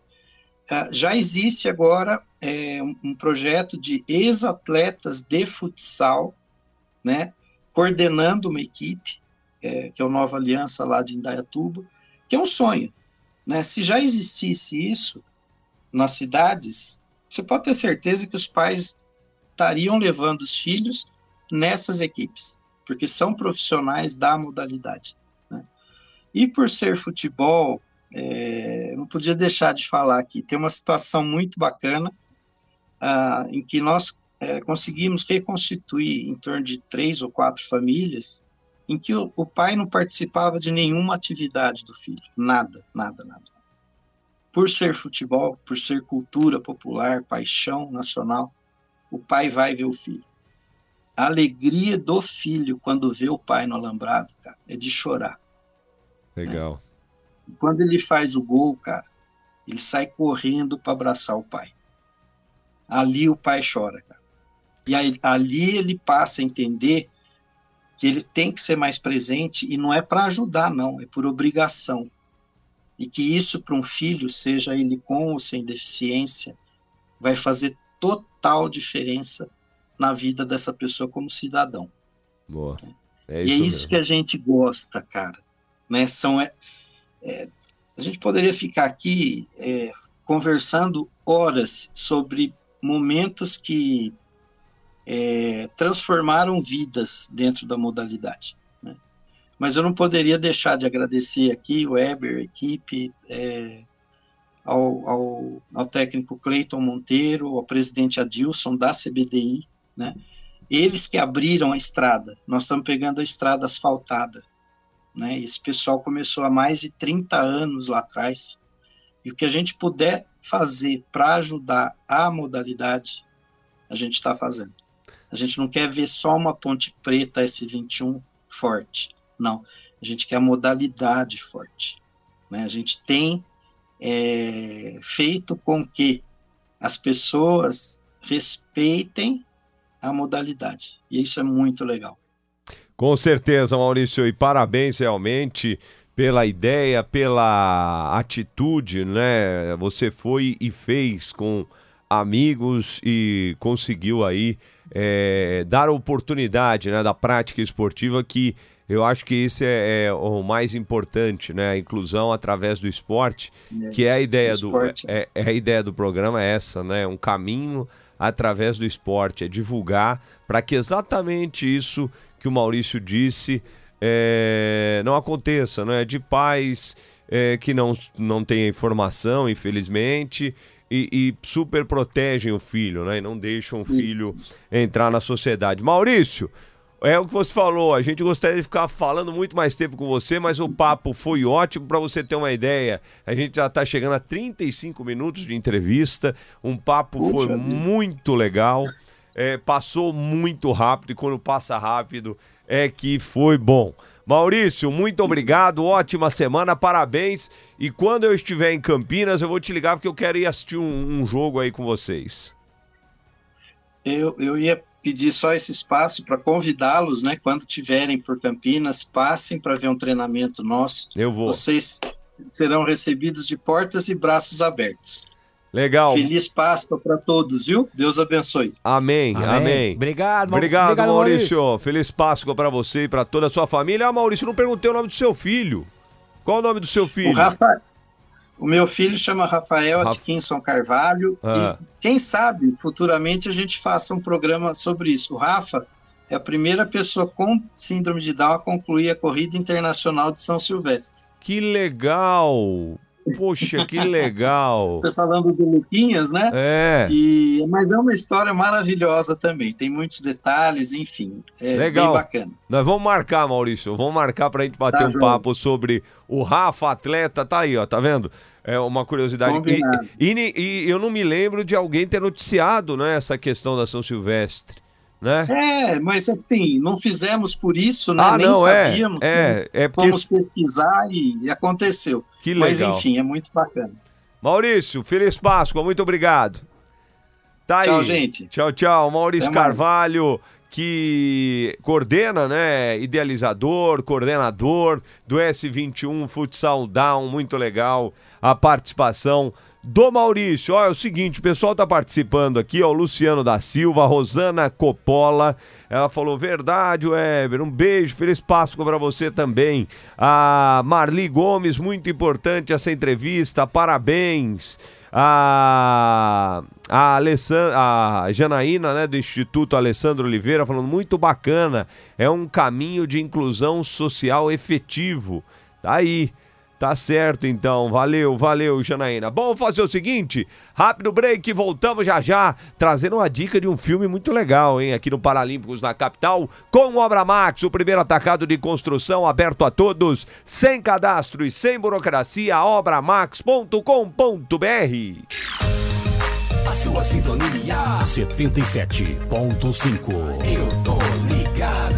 Ah, já existe agora é, um, projeto de ex-atletas de futsal, né, coordenando uma equipe, é, que é o Nova Aliança lá de Indaiatuba, que é um sonho. Né? Se já existisse isso nas cidades, você pode ter certeza que os pais estariam levando os filhos nessas equipes, porque são profissionais da modalidade. E por ser futebol, é, não podia deixar de falar aqui. Tem uma situação muito bacana uh, em que nós é, conseguimos reconstituir em torno de três ou quatro famílias em que o, o, pai não participava de nenhuma atividade do filho, nada, nada, nada. Por ser futebol, por ser cultura popular, paixão nacional, o pai vai ver o filho. A alegria do filho quando vê o pai no alambrado, cara, é de chorar. Legal. Né? Quando ele faz o gol, cara, ele sai correndo para abraçar o pai. Ali o pai chora, cara. E aí, ali ele passa a entender que ele tem que ser mais presente e não é para ajudar, não, é por obrigação. E que isso para um filho, seja ele com ou sem deficiência, vai fazer total diferença na vida dessa pessoa como cidadão. Boa. É, é e é isso mesmo. que a gente gosta, cara. Né? São, é, é, a gente poderia ficar aqui é, conversando horas sobre momentos que é, transformaram vidas dentro da modalidade. Né? Mas eu não poderia deixar de agradecer aqui o Weber, a equipe, é, ao, ao, ao, técnico Cleiton Monteiro, ao presidente Adilson da CBDI, né? eles que abriram a estrada. Nós estamos pegando a estrada asfaltada. Né? Esse pessoal começou há mais de 30 anos lá atrás. E o que a gente puder fazer para ajudar a modalidade, a gente está fazendo. A gente não quer ver só uma ponte preta S21 forte. Não. A gente quer a modalidade forte. Né? A gente tem é, feito com que as pessoas respeitem a modalidade. E isso é muito legal. Com certeza, Maurício, e parabéns realmente pela ideia, pela atitude, né? Você foi e fez com amigos e conseguiu aí é, dar oportunidade né, da prática esportiva que Eu acho que isso é, é, o mais importante, né? A inclusão através do esporte, é, que é a ideia do é, é, a ideia do programa é essa, né? Um caminho através do esporte, é divulgar para que exatamente isso que o Maurício disse é, não aconteça, né? De pais é, que não, não têm informação, infelizmente, e, e, super protegem o filho, né? E não deixam o filho entrar na sociedade. Maurício, é o que você falou, a gente gostaria de ficar falando muito mais tempo com você, mas o papo foi ótimo para você ter uma ideia. A gente já está chegando a 35 minutos de entrevista, um papo foi muito legal, é, passou muito rápido e quando passa rápido é que foi bom. Maurício, muito obrigado, ótima semana, parabéns. E quando eu estiver em Campinas, eu vou te ligar porque eu quero ir assistir um, um jogo aí com vocês. Eu, eu ia pedir só esse espaço para convidá-los, né? Quando tiverem por Campinas, passem para ver um treinamento nosso. Eu vou. Vocês serão recebidos de portas e braços abertos. Legal. Feliz Páscoa para todos, viu? Deus abençoe. Amém, amém. amém. Obrigado, Obrigado, Obrigado Maurício. Maurício. Feliz Páscoa para você e para toda a sua família. Ah, Maurício, não perguntei o nome do seu filho. Qual o nome do seu filho? O Rafael. O meu filho chama Rafael Raf... Atkinson Carvalho ah. e quem sabe futuramente a gente faça um programa sobre isso. O Rafa é a primeira pessoa com síndrome de Down a concluir a corrida internacional de São Silvestre. Que legal! Poxa, que legal! Você falando do Luquinhas, né? É. E, mas é uma história maravilhosa também. Tem muitos detalhes, enfim. É legal. bem bacana. Nós vamos marcar, Maurício. Vamos marcar para a gente bater tá, um João. papo sobre o Rafa, atleta. Tá aí, ó, tá vendo? É uma curiosidade. E, e, e, eu não me lembro de alguém ter noticiado né, essa questão da São Silvestre né? É, mas assim, não fizemos por isso, né? Ah, Nem não, é, sabíamos. É, é, é porque... Fomos pesquisar e, e aconteceu. Que legal. Mas enfim, é muito bacana. Maurício, Feliz Páscoa, muito obrigado. Tá tchau, aí. gente. Tchau, tchau. Maurício Até Carvalho, mais. que coordena, né? Idealizador, coordenador do S21 Futsal Down, muito legal a participação do Maurício. Olha, é o seguinte, o pessoal tá participando aqui, ó, o Luciano da Silva, a Rosana Coppola, ela falou, verdade, Weber, um beijo, feliz Páscoa para você também. A Marli Gomes, muito importante essa entrevista, parabéns. A, a, Alessandra, a Janaína, né, do Instituto Alessandro Oliveira, falando, muito bacana, é um caminho de inclusão social efetivo. Tá aí. Tá certo, então. Valeu, valeu, Janaína. Bom, fazer o seguinte: rápido break, voltamos já já, trazendo uma dica de um filme muito legal, hein? Aqui no Paralímpicos na capital, com Obra Max, o primeiro atacado de construção aberto a todos, sem cadastro e sem burocracia. Obramax.com.br. A sua sintonia 77.5. Eu tô ligado.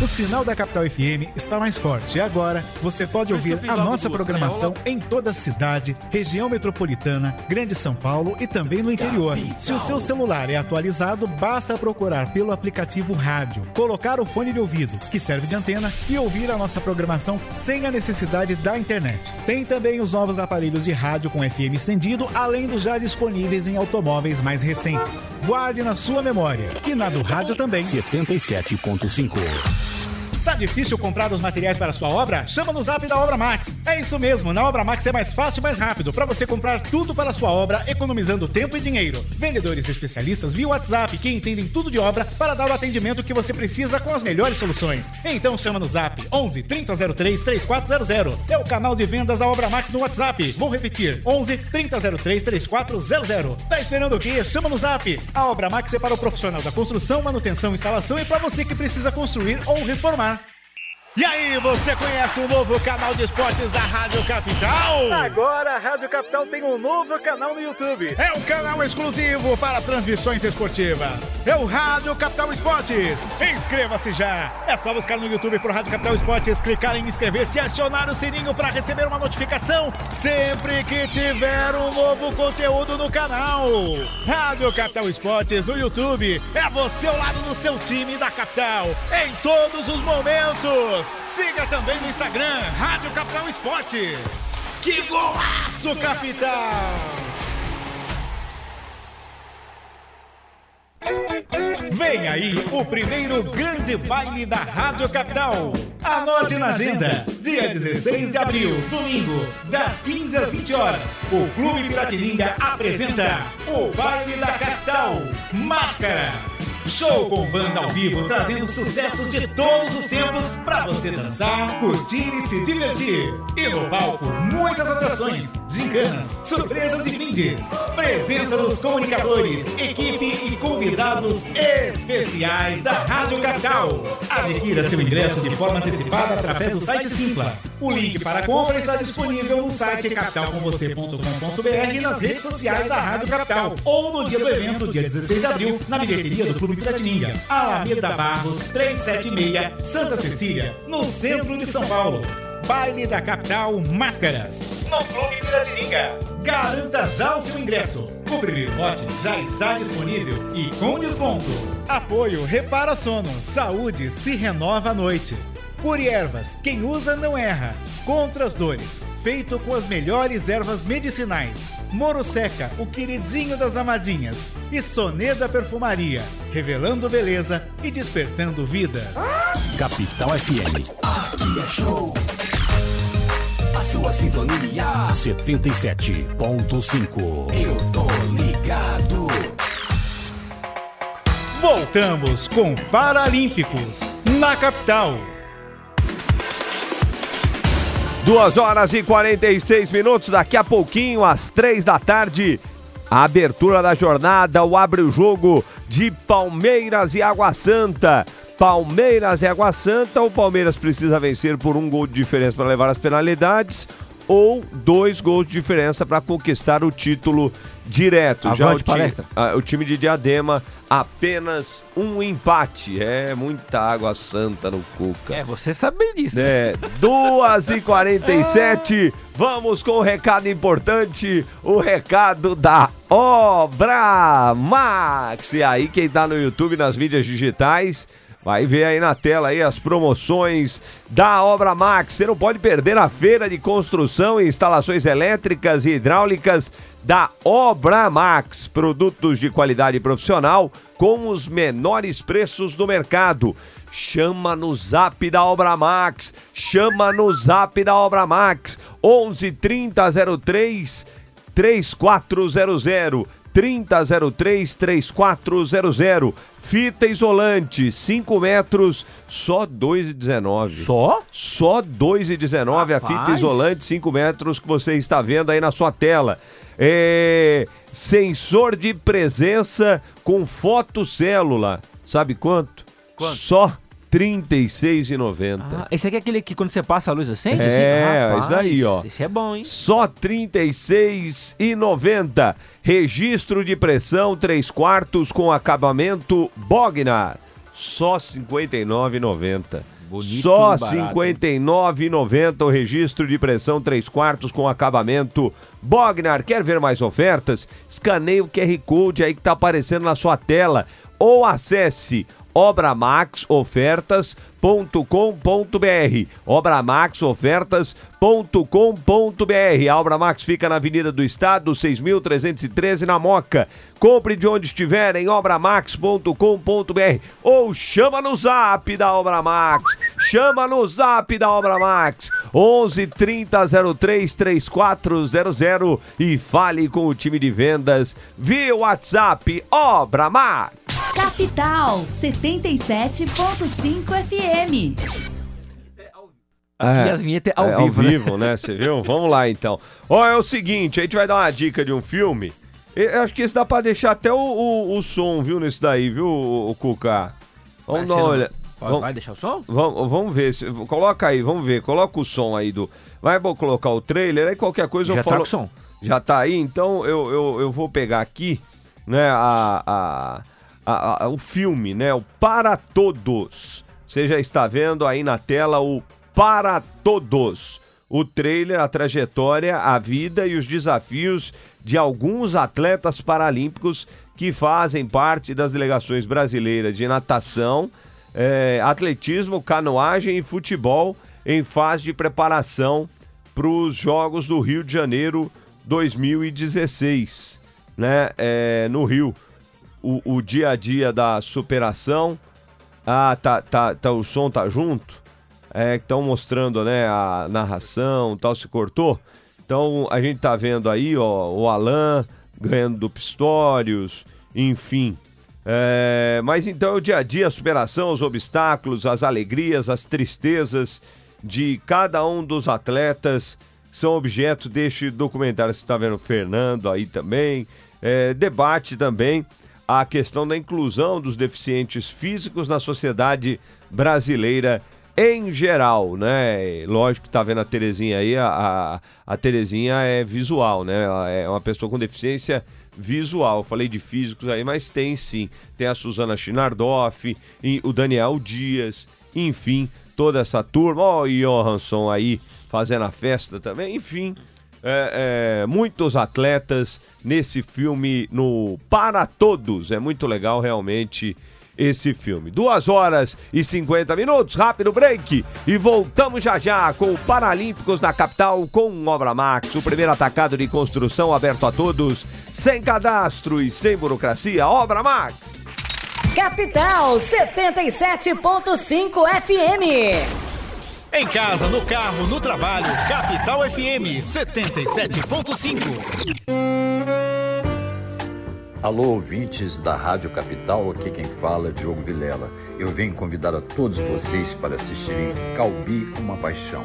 O sinal da Capital FM está mais forte e agora você pode ouvir a nossa programação em toda a cidade, região metropolitana, Grande São Paulo e também no interior. Se o seu celular é atualizado, basta procurar pelo aplicativo Rádio, colocar o fone de ouvido, que serve de antena, e ouvir a nossa programação sem a necessidade da internet. Tem também os novos aparelhos de rádio com FM estendido, além dos já disponíveis em automóveis mais recentes. Guarde na sua memória. E na do rádio também. 77.5 Tá difícil comprar os materiais para sua obra? Chama no zap da Obra Max. É isso mesmo, na Obra Max é mais fácil e mais rápido para você comprar tudo para sua obra, economizando tempo e dinheiro. Vendedores especialistas via WhatsApp que entendem tudo de obra para dar o atendimento que você precisa com as melhores soluções. Então chama no zap 11 3003 3400. É o canal de vendas da Obra Max no WhatsApp. Vou repetir: 11 3003 3400. Tá esperando o quê? Chama no zap. A Obra Max é para o profissional da construção, manutenção, instalação e para você que precisa construir ou reformar. E aí, você conhece o novo canal de esportes da Rádio Capital? Agora a Rádio Capital tem um novo canal no YouTube. É um canal exclusivo para transmissões esportivas. É o Rádio Capital Esportes. Inscreva-se já. É só buscar no YouTube por Rádio Capital Esportes, clicar em inscrever-se e acionar o sininho para receber uma notificação sempre que tiver um novo conteúdo no canal. Rádio Capital Esportes no YouTube. É você ao lado do seu time da capital em todos os momentos. Siga também no Instagram, Rádio Capital Esportes. Que golaço, capital! Vem aí o primeiro grande baile da Rádio Capital. Anote na agenda, dia 16 de abril, domingo, das 15 às 20 horas. O Clube Piratininga apresenta o Baile da Capital. Máscaras. Show com banda ao vivo, trazendo sucessos de todos os tempos para você dançar, curtir e se divertir. E no palco, muitas atrações, gincanas, surpresas e brindes. Presença dos comunicadores, equipe e convidados especiais da Rádio Capital. Adquira seu ingresso de forma antecipada através do site Simpla. O link para a compra está disponível no site capitalcomvocê.com.br e nas redes sociais da Rádio Capital. Ou no dia do evento, dia 16 de abril, na bilheteria do Clube Piratininga. Alameda Barros, 376, Santa Cecília, no centro de São Paulo. Baile da Capital Máscaras. No Clube Piratininga. Garanta já o seu ingresso. O primeiro lote já está disponível e com desconto. Apoio Repara Sono. Saúde se renova à noite. Puri Ervas, quem usa não erra. Contra as dores, feito com as melhores ervas medicinais. Moro Seca, o queridinho das amadinhas. E Soneda Perfumaria, revelando beleza e despertando vida. Capital FM. Aqui é show. A sua sintonia 77.5. Eu tô ligado. Voltamos com Paralímpicos na capital. Duas horas e 46 minutos, daqui a pouquinho, às três da tarde, a abertura da jornada, o abre o jogo de Palmeiras e Água Santa. Palmeiras e Água Santa, o Palmeiras precisa vencer por um gol de diferença para levar as penalidades ou dois gols de diferença para conquistar o título direto. Já o palestra. ah, o time de Diadema, apenas um empate. É muita água santa no Cuca. É, você sabe disso. É, 2 e 47 vamos com o recado importante, o recado da Obra Max. E aí, quem tá no YouTube, nas mídias digitais, vai ver aí na tela aí as promoções da Obra Max. Você não pode perder a feira de construção e instalações elétricas e hidráulicas da Obra Max. Produtos de qualidade profissional com os menores preços do mercado. Chama no zap da Obra Max. Chama no zap da Obra Max. 11 30 03 3400. 3003 3400. Fita isolante, 5 metros, só 2,19. Só? Só 2,19 a fita isolante 5 metros que você está vendo aí na sua tela. É, sensor de presença com fotocélula. Sabe quanto? Quanto? Só 36,90. Ah, esse aqui é aquele que quando você passa a luz acende? É, assim? esse daí, ó. Esse é bom, hein? Só R$ 36,90. Registro de pressão 3 quartos com acabamento Bognar. Só R$ 59,90. Bonito Só R$ 59,90 o registro de pressão 3 quartos com acabamento Bognar. Quer ver mais ofertas? Escaneie o QR Code aí que tá aparecendo na sua tela ou acesse obramaxofertas.com.br obramaxofertas.com.br A Obra Max fica na Avenida do Estado, 6.313 na Moca. Compre de onde estiver em obramax.com.br ou chama no zap da Obra Max. Chama no zap da Obra Max. 11 30 03 3400 e fale com o time de vendas via WhatsApp Obra Max. Capital 77.5 FM. Aqui as vinhetas é ao É, vivo, ao né? vivo, né? Você viu? Vamos lá então. Ó, é o seguinte, a gente vai dar uma dica de um filme. Eu acho que esse dá pra deixar até o, o, o som, viu, nesse daí, viu, o, Cuca? Vamos dar uma olhada. Vai, Vamos, vai deixar o som? vamos, vamos ver. se- Coloca aí, vamos ver. Coloca o som aí do. Vai bo- colocar o trailer, aí qualquer coisa Já eu tá falo. com som. Já tá aí, então eu, eu, eu vou pegar aqui, né, a, a, a- a- o filme, né, o Para Todos. Você já está vendo aí na tela o Para Todos. O trailer, a trajetória, a vida e os desafios de alguns atletas paralímpicos que fazem parte das delegações brasileiras de natação, eh, atletismo, canoagem e futebol em fase de preparação para os Jogos do Rio de Janeiro 2016, né? é, no Rio. O, o dia a dia da superação. Ah, tá, tá, tá, o som tá junto. É, estão mostrando, né, a narração, tal, se cortou. Então a gente tá vendo aí, ó, o Alan ganhando do Pistorius, enfim. É, mas então o dia a dia, a superação, os obstáculos, as alegrias, as tristezas de cada um dos atletas são objeto deste documentário. Você está vendo o Fernando aí também. É, debate também a questão da inclusão dos deficientes físicos na sociedade brasileira em geral, né? Lógico que tá vendo a Terezinha aí, a, a, a Terezinha é visual, né? Ela é uma pessoa com deficiência visual. Eu falei de físicos aí, mas tem sim. Tem a Suzana Schinardoff, o Daniel Dias, enfim, toda essa turma. Ó, o Johansson aí fazendo a festa também, enfim. É, é, muitos atletas nesse filme no Para Todos. É muito legal realmente esse filme. Duas horas e 50 minutos, rápido break e voltamos já já com o Paralímpicos na capital com Obra Max, o primeiro atacado de construção aberto a todos, sem cadastro e sem burocracia. Obra Max. Capital 77.5 FM. Em casa, no carro, no trabalho, Capital FM 77.5. Alô, ouvintes da Rádio Capital, aqui quem fala é Diogo Vilela. Eu venho convidar a todos vocês para assistirem Calbi Uma Paixão,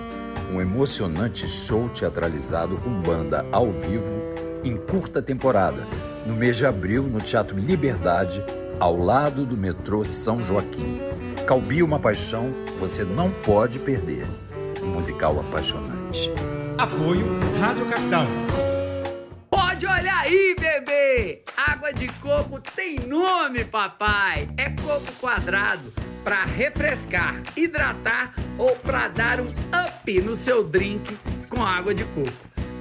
um emocionante show teatralizado com banda ao vivo em curta temporada, no mês de abril no Teatro Liberdade, ao lado do metrô São Joaquim. Calbi Uma Paixão, você não pode perder. Um musical apaixonante. Apoio Rádio Capital. Pode olhar aí, bebê! Água de coco tem nome, papai! É coco quadrado para refrescar, hidratar ou para dar um up no seu drink com água de coco.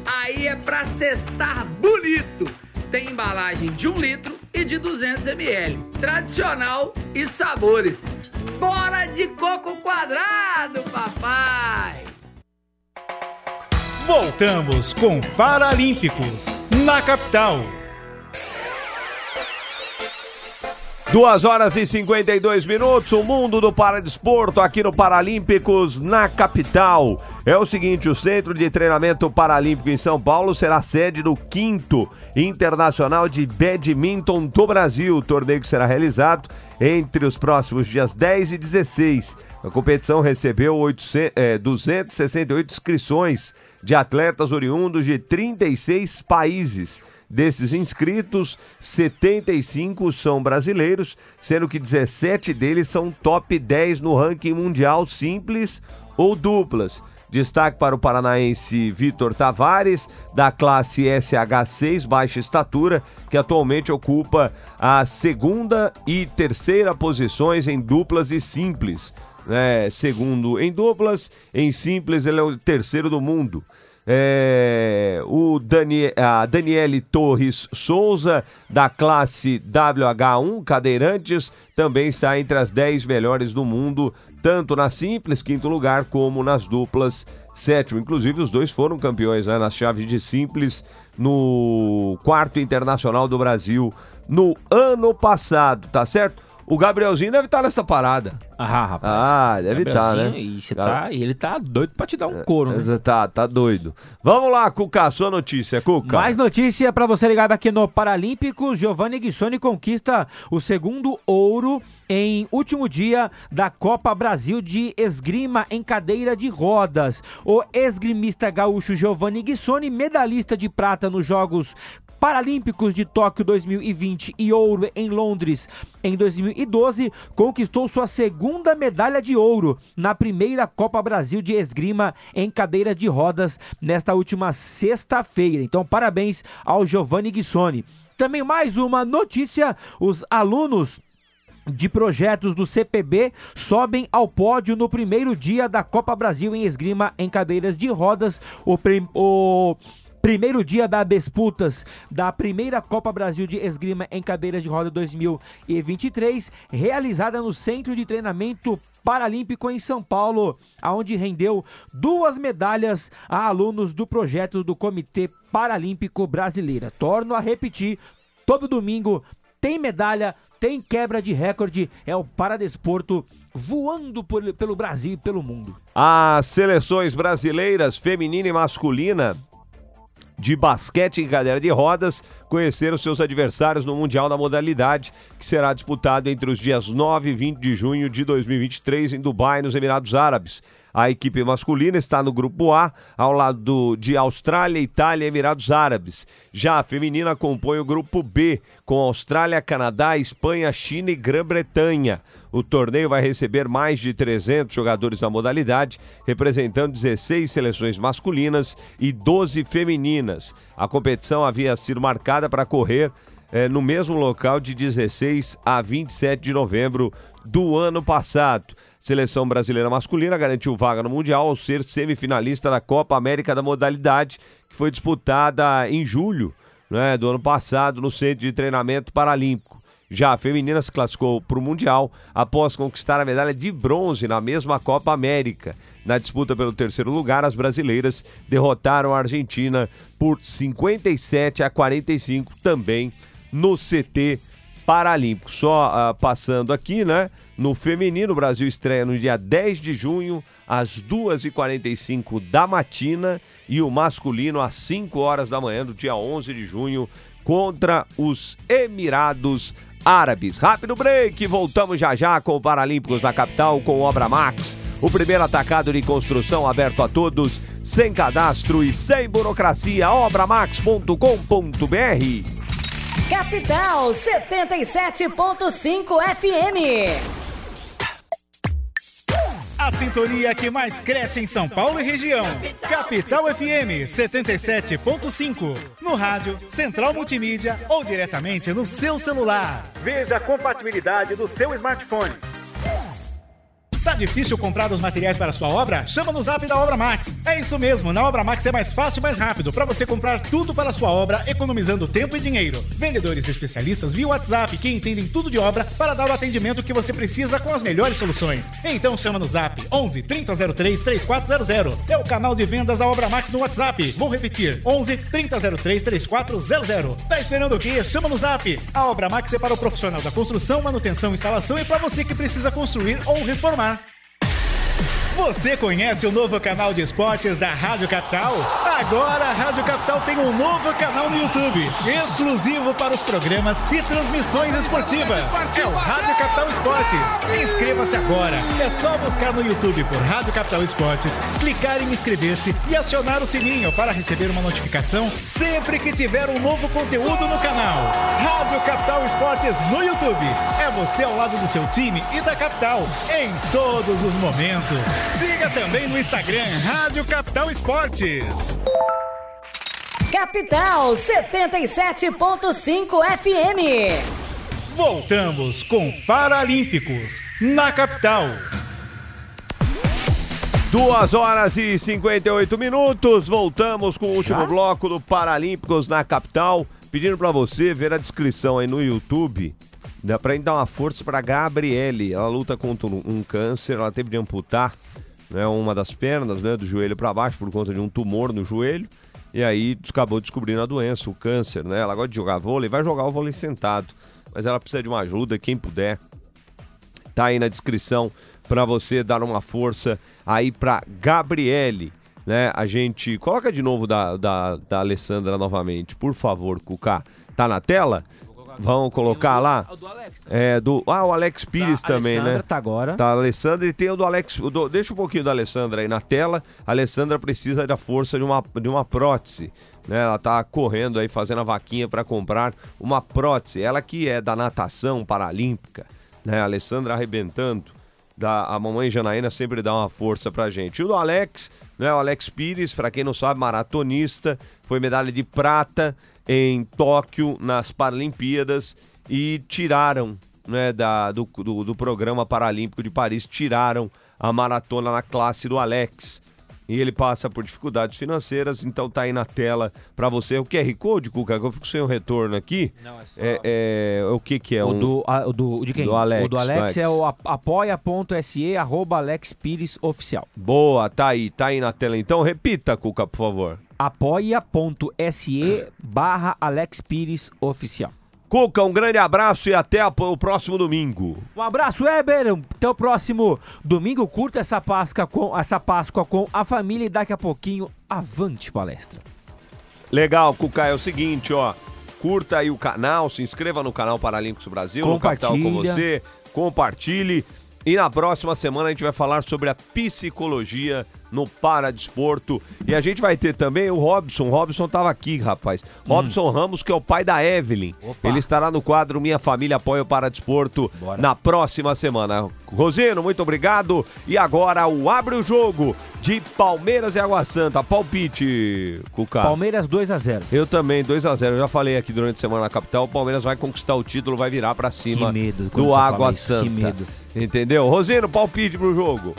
Aí é para cestar bonito! Tem embalagem de 1 litro e de 200 ml. Tradicional e sabores. Bora de coco quadrado, papai! Voltamos com Paralímpicos na capital. Duas horas e 52 minutos, o mundo do paradesporto aqui no Paralímpicos na capital. É o seguinte, o Centro de Treinamento Paralímpico em São Paulo será sede do quinto Internacional de Badminton do Brasil, torneio que será realizado entre os próximos dias 10 e 16. A competição recebeu 800, é, 268 inscrições de atletas oriundos de 36 países. Desses inscritos, 75 são brasileiros, sendo que 17 deles são top 10 no ranking mundial simples ou duplas. Destaque para o paranaense Vitor Tavares, da classe SH6, baixa estatura, que atualmente ocupa a segunda e terceira posições em duplas e simples. É, segundo em duplas, em simples ele é o terceiro do mundo. É, o Dani, a Daniele Torres Souza, da classe WH1 Cadeirantes, também está entre as 10 melhores do mundo, tanto na simples, quinto lugar, como nas duplas, sétimo. Inclusive, os dois foram campeões né, na chave de simples no quarto internacional do Brasil no ano passado, tá certo? O Gabrielzinho deve estar nessa parada. Ah, rapaz. Ah, deve estar, né? E você tá, ele tá doido pra te dar um couro, né? Tá, tá doido. Vamos lá, Cuca, sua notícia, Cuca. Mais notícia pra você ligar aqui no Paralímpico. Giovanni Guissoni conquista o segundo ouro em último dia da Copa Brasil de Esgrima em cadeira de rodas. O esgrimista gaúcho Giovanni Guissoni, medalhista de prata nos Jogos Paralímpicos de Tóquio 2020 e ouro em Londres em 2012, conquistou sua segunda medalha de ouro na primeira Copa Brasil de Esgrima em cadeira de rodas nesta última sexta-feira. Então, parabéns ao Giovanni Guissoni. Também mais uma notícia: os alunos de projetos do CPB sobem ao pódio no primeiro dia da Copa Brasil em esgrima em cadeiras de rodas. O, o primeiro dia das disputas da primeira Copa Brasil de Esgrima em cadeiras de roda 2023, realizada no Centro de Treinamento Paralímpico em São Paulo, aonde rendeu duas medalhas a alunos do projeto do Comitê Paralímpico Brasileiro. Torno a repetir, todo domingo tem medalha, tem quebra de recorde, é o Paradesporto voando por- pelo Brasil e pelo mundo. As seleções brasileiras, feminina e masculina, de basquete em cadeira de rodas, conheceram seus adversários no Mundial da modalidade, que será disputado entre os dias 9 e 20 de junho de 2023 em Dubai, nos Emirados Árabes. A equipe masculina está no grupo A, ao lado do- de Austrália, Itália e Emirados Árabes. Já a feminina compõe o grupo B, com Austrália, Canadá, Espanha, China e Grã-Bretanha. O torneio vai receber mais de 300 jogadores da modalidade, representando 16 seleções masculinas e 12 femininas. A competição havia sido marcada para correr eh, no mesmo local de 16 a 27 de novembro do ano passado. Seleção brasileira masculina garantiu vaga no Mundial ao ser semifinalista da Copa América da modalidade, que foi disputada em julho né, do ano passado no Centro de Treinamento Paralímpico. Já a feminina se classificou para o Mundial após conquistar a medalha de bronze na mesma Copa América. Na disputa pelo terceiro lugar, as brasileiras derrotaram a Argentina por 57 a 45 também no CT Paralímpico. Só ah, passando aqui, né? No feminino, o Brasil estreia no dia 10 de junho, às 2h45 da matina, e o masculino às 5 horas da manhã do dia 11 de junho, contra os Emirados Árabes. Rápido break, voltamos já já com o Paralímpicos na capital com Obra Max, o primeiro atacado de construção aberto a todos, sem cadastro e sem burocracia. Obramax.com.br. Capital 77.5 FM. A sintonia que mais cresce em São Paulo e região. Capital FM 77.5. No rádio, Central Multimídia ou diretamente no seu celular. Veja a compatibilidade do seu smartphone. Tá difícil comprar os materiais para sua obra? Chama no zap da Obra Max. É isso mesmo, na Obra Max é mais fácil e mais rápido para você comprar tudo para sua obra, economizando tempo e dinheiro. Vendedores especialistas via WhatsApp que entendem tudo de obra para dar o atendimento que você precisa com as melhores soluções. Então chama no zap 11 3003 3400. É o canal de vendas da Obra Max no WhatsApp. Vou repetir: 11 3003 3400. Tá esperando o quê? Chama no zap. A Obra Max é para o profissional da construção, manutenção, instalação e para você que precisa construir ou reformar. Você conhece o novo canal de esportes da Rádio Capital? Agora a Rádio Capital tem um novo canal no YouTube, exclusivo para os programas e transmissões esportivas. É o Rádio Capital Esportes. Inscreva-se agora. É só buscar no YouTube por Rádio Capital Esportes, clicar em inscrever-se e acionar o sininho para receber uma notificação sempre que tiver um novo conteúdo no canal. Rádio Capital Esportes no YouTube. É você ao lado do seu time e da capital em todos os momentos. Siga também no Instagram Rádio Capital Esportes. Capital 77.5 FM. Voltamos com Paralímpicos na capital. Duas horas e 58 minutos. Voltamos com o último Já? bloco do Paralímpicos na capital. Pedindo pra você ver a descrição aí no YouTube. Dá pra gente dar uma força pra Gabriele. Ela luta contra um um câncer. Ela teve de amputar né, uma das pernas, né, do joelho pra baixo, por conta de um tumor no joelho. E aí acabou descobrindo a doença, o câncer, né? Ela gosta de jogar vôlei, vai jogar o vôlei sentado. Mas ela precisa de uma ajuda, quem puder. Tá aí na descrição para você dar uma força aí pra Gabriele, né? A gente coloca de novo da, da, da Alessandra novamente, por favor, Cuca. Tá na tela? Vamos colocar lá? O do Alex. É do ah, o Alex Pires Tá, também, Alessandra né? tá agora. Tá a Alessandra e tem o do Alex. o do- deixa um pouquinho da Alessandra aí na tela. A Alessandra precisa da força de uma, de uma prótese. Né? Ela tá correndo aí, fazendo a vaquinha para comprar uma prótese. Ela que é da natação paralímpica, né? A Alessandra arrebentando. Da, a mamãe Janaína sempre dá uma força pra gente. E o do Alex, né? O Alex Pires, pra quem não sabe, maratonista, foi medalha de prata em Tóquio nas Paralimpíadas e tiraram né, da, do, do, do programa paralímpico de Paris, tiraram a maratona na classe do Alex. E ele passa por dificuldades financeiras, então tá aí na tela pra você. O QR Code, Cuca, que eu fico sem o retorno aqui. Não, é só- É, é- o que que é? O um- do, a- o do de quem? do Alex, o do Alex, Alex. é o ap- apoia.se arroba Alex Pires oficial. Boa, tá aí, tá aí na tela. Então repita, Cuca, por favor. apoia.se barra Alex Pires oficial. Cuca, um grande abraço e até a- o próximo domingo. Um abraço, Weber. Até o próximo domingo. Curta essa Páscoa com, essa Páscoa com a família e daqui a pouquinho, avante palestra. Legal, Cuca, é o seguinte, ó. Curta aí o canal, se inscreva no canal Paralímpicos Brasil, no Capital com você, compartilhe. E na próxima semana a gente vai falar sobre a psicologia no paradesporto. E a gente vai ter também o Robson. O Robson tava aqui, rapaz. Robson Ramos, que é o pai da Evelyn. Opa. Ele estará no quadro Minha Família Apoia o Paradesporto Bora. na próxima semana. Roseno, muito obrigado. E agora o Abre o Jogo de Palmeiras e Água Santa. Palpite, Cuca. Palmeiras 2 a 0 Eu também, 2x0. Eu já falei aqui durante a semana na capital. O Palmeiras vai conquistar o título, vai virar pra cima medo do Água Santa. que medo. Entendeu? Rosino, palpite pro jogo.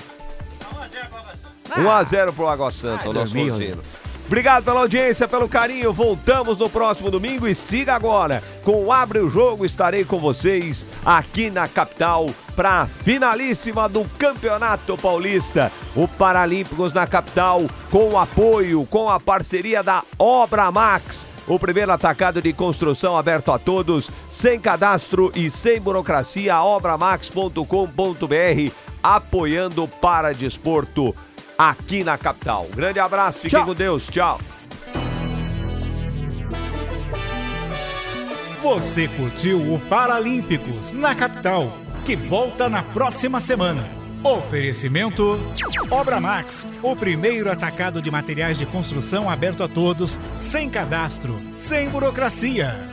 1x0 pro Água Santa, Vai o nosso Rosino. Obrigado pela audiência, pelo carinho. Voltamos no próximo domingo e siga agora com o Abre o Jogo. Estarei com vocês aqui na capital para a finalíssima do Campeonato Paulista. O Paralímpicos na capital com o apoio, com a parceria da Obra Max. O primeiro atacado de construção aberto a todos, sem cadastro e sem burocracia, obramax.com.br, apoiando o Paradesporto aqui na capital. Grande abraço, fiquem Tchau. com Deus, tchau. Você curtiu o Paralímpicos na capital, que volta na próxima semana. Oferecimento Obra Max, o primeiro atacado de materiais de construção aberto a todos, sem cadastro, sem burocracia.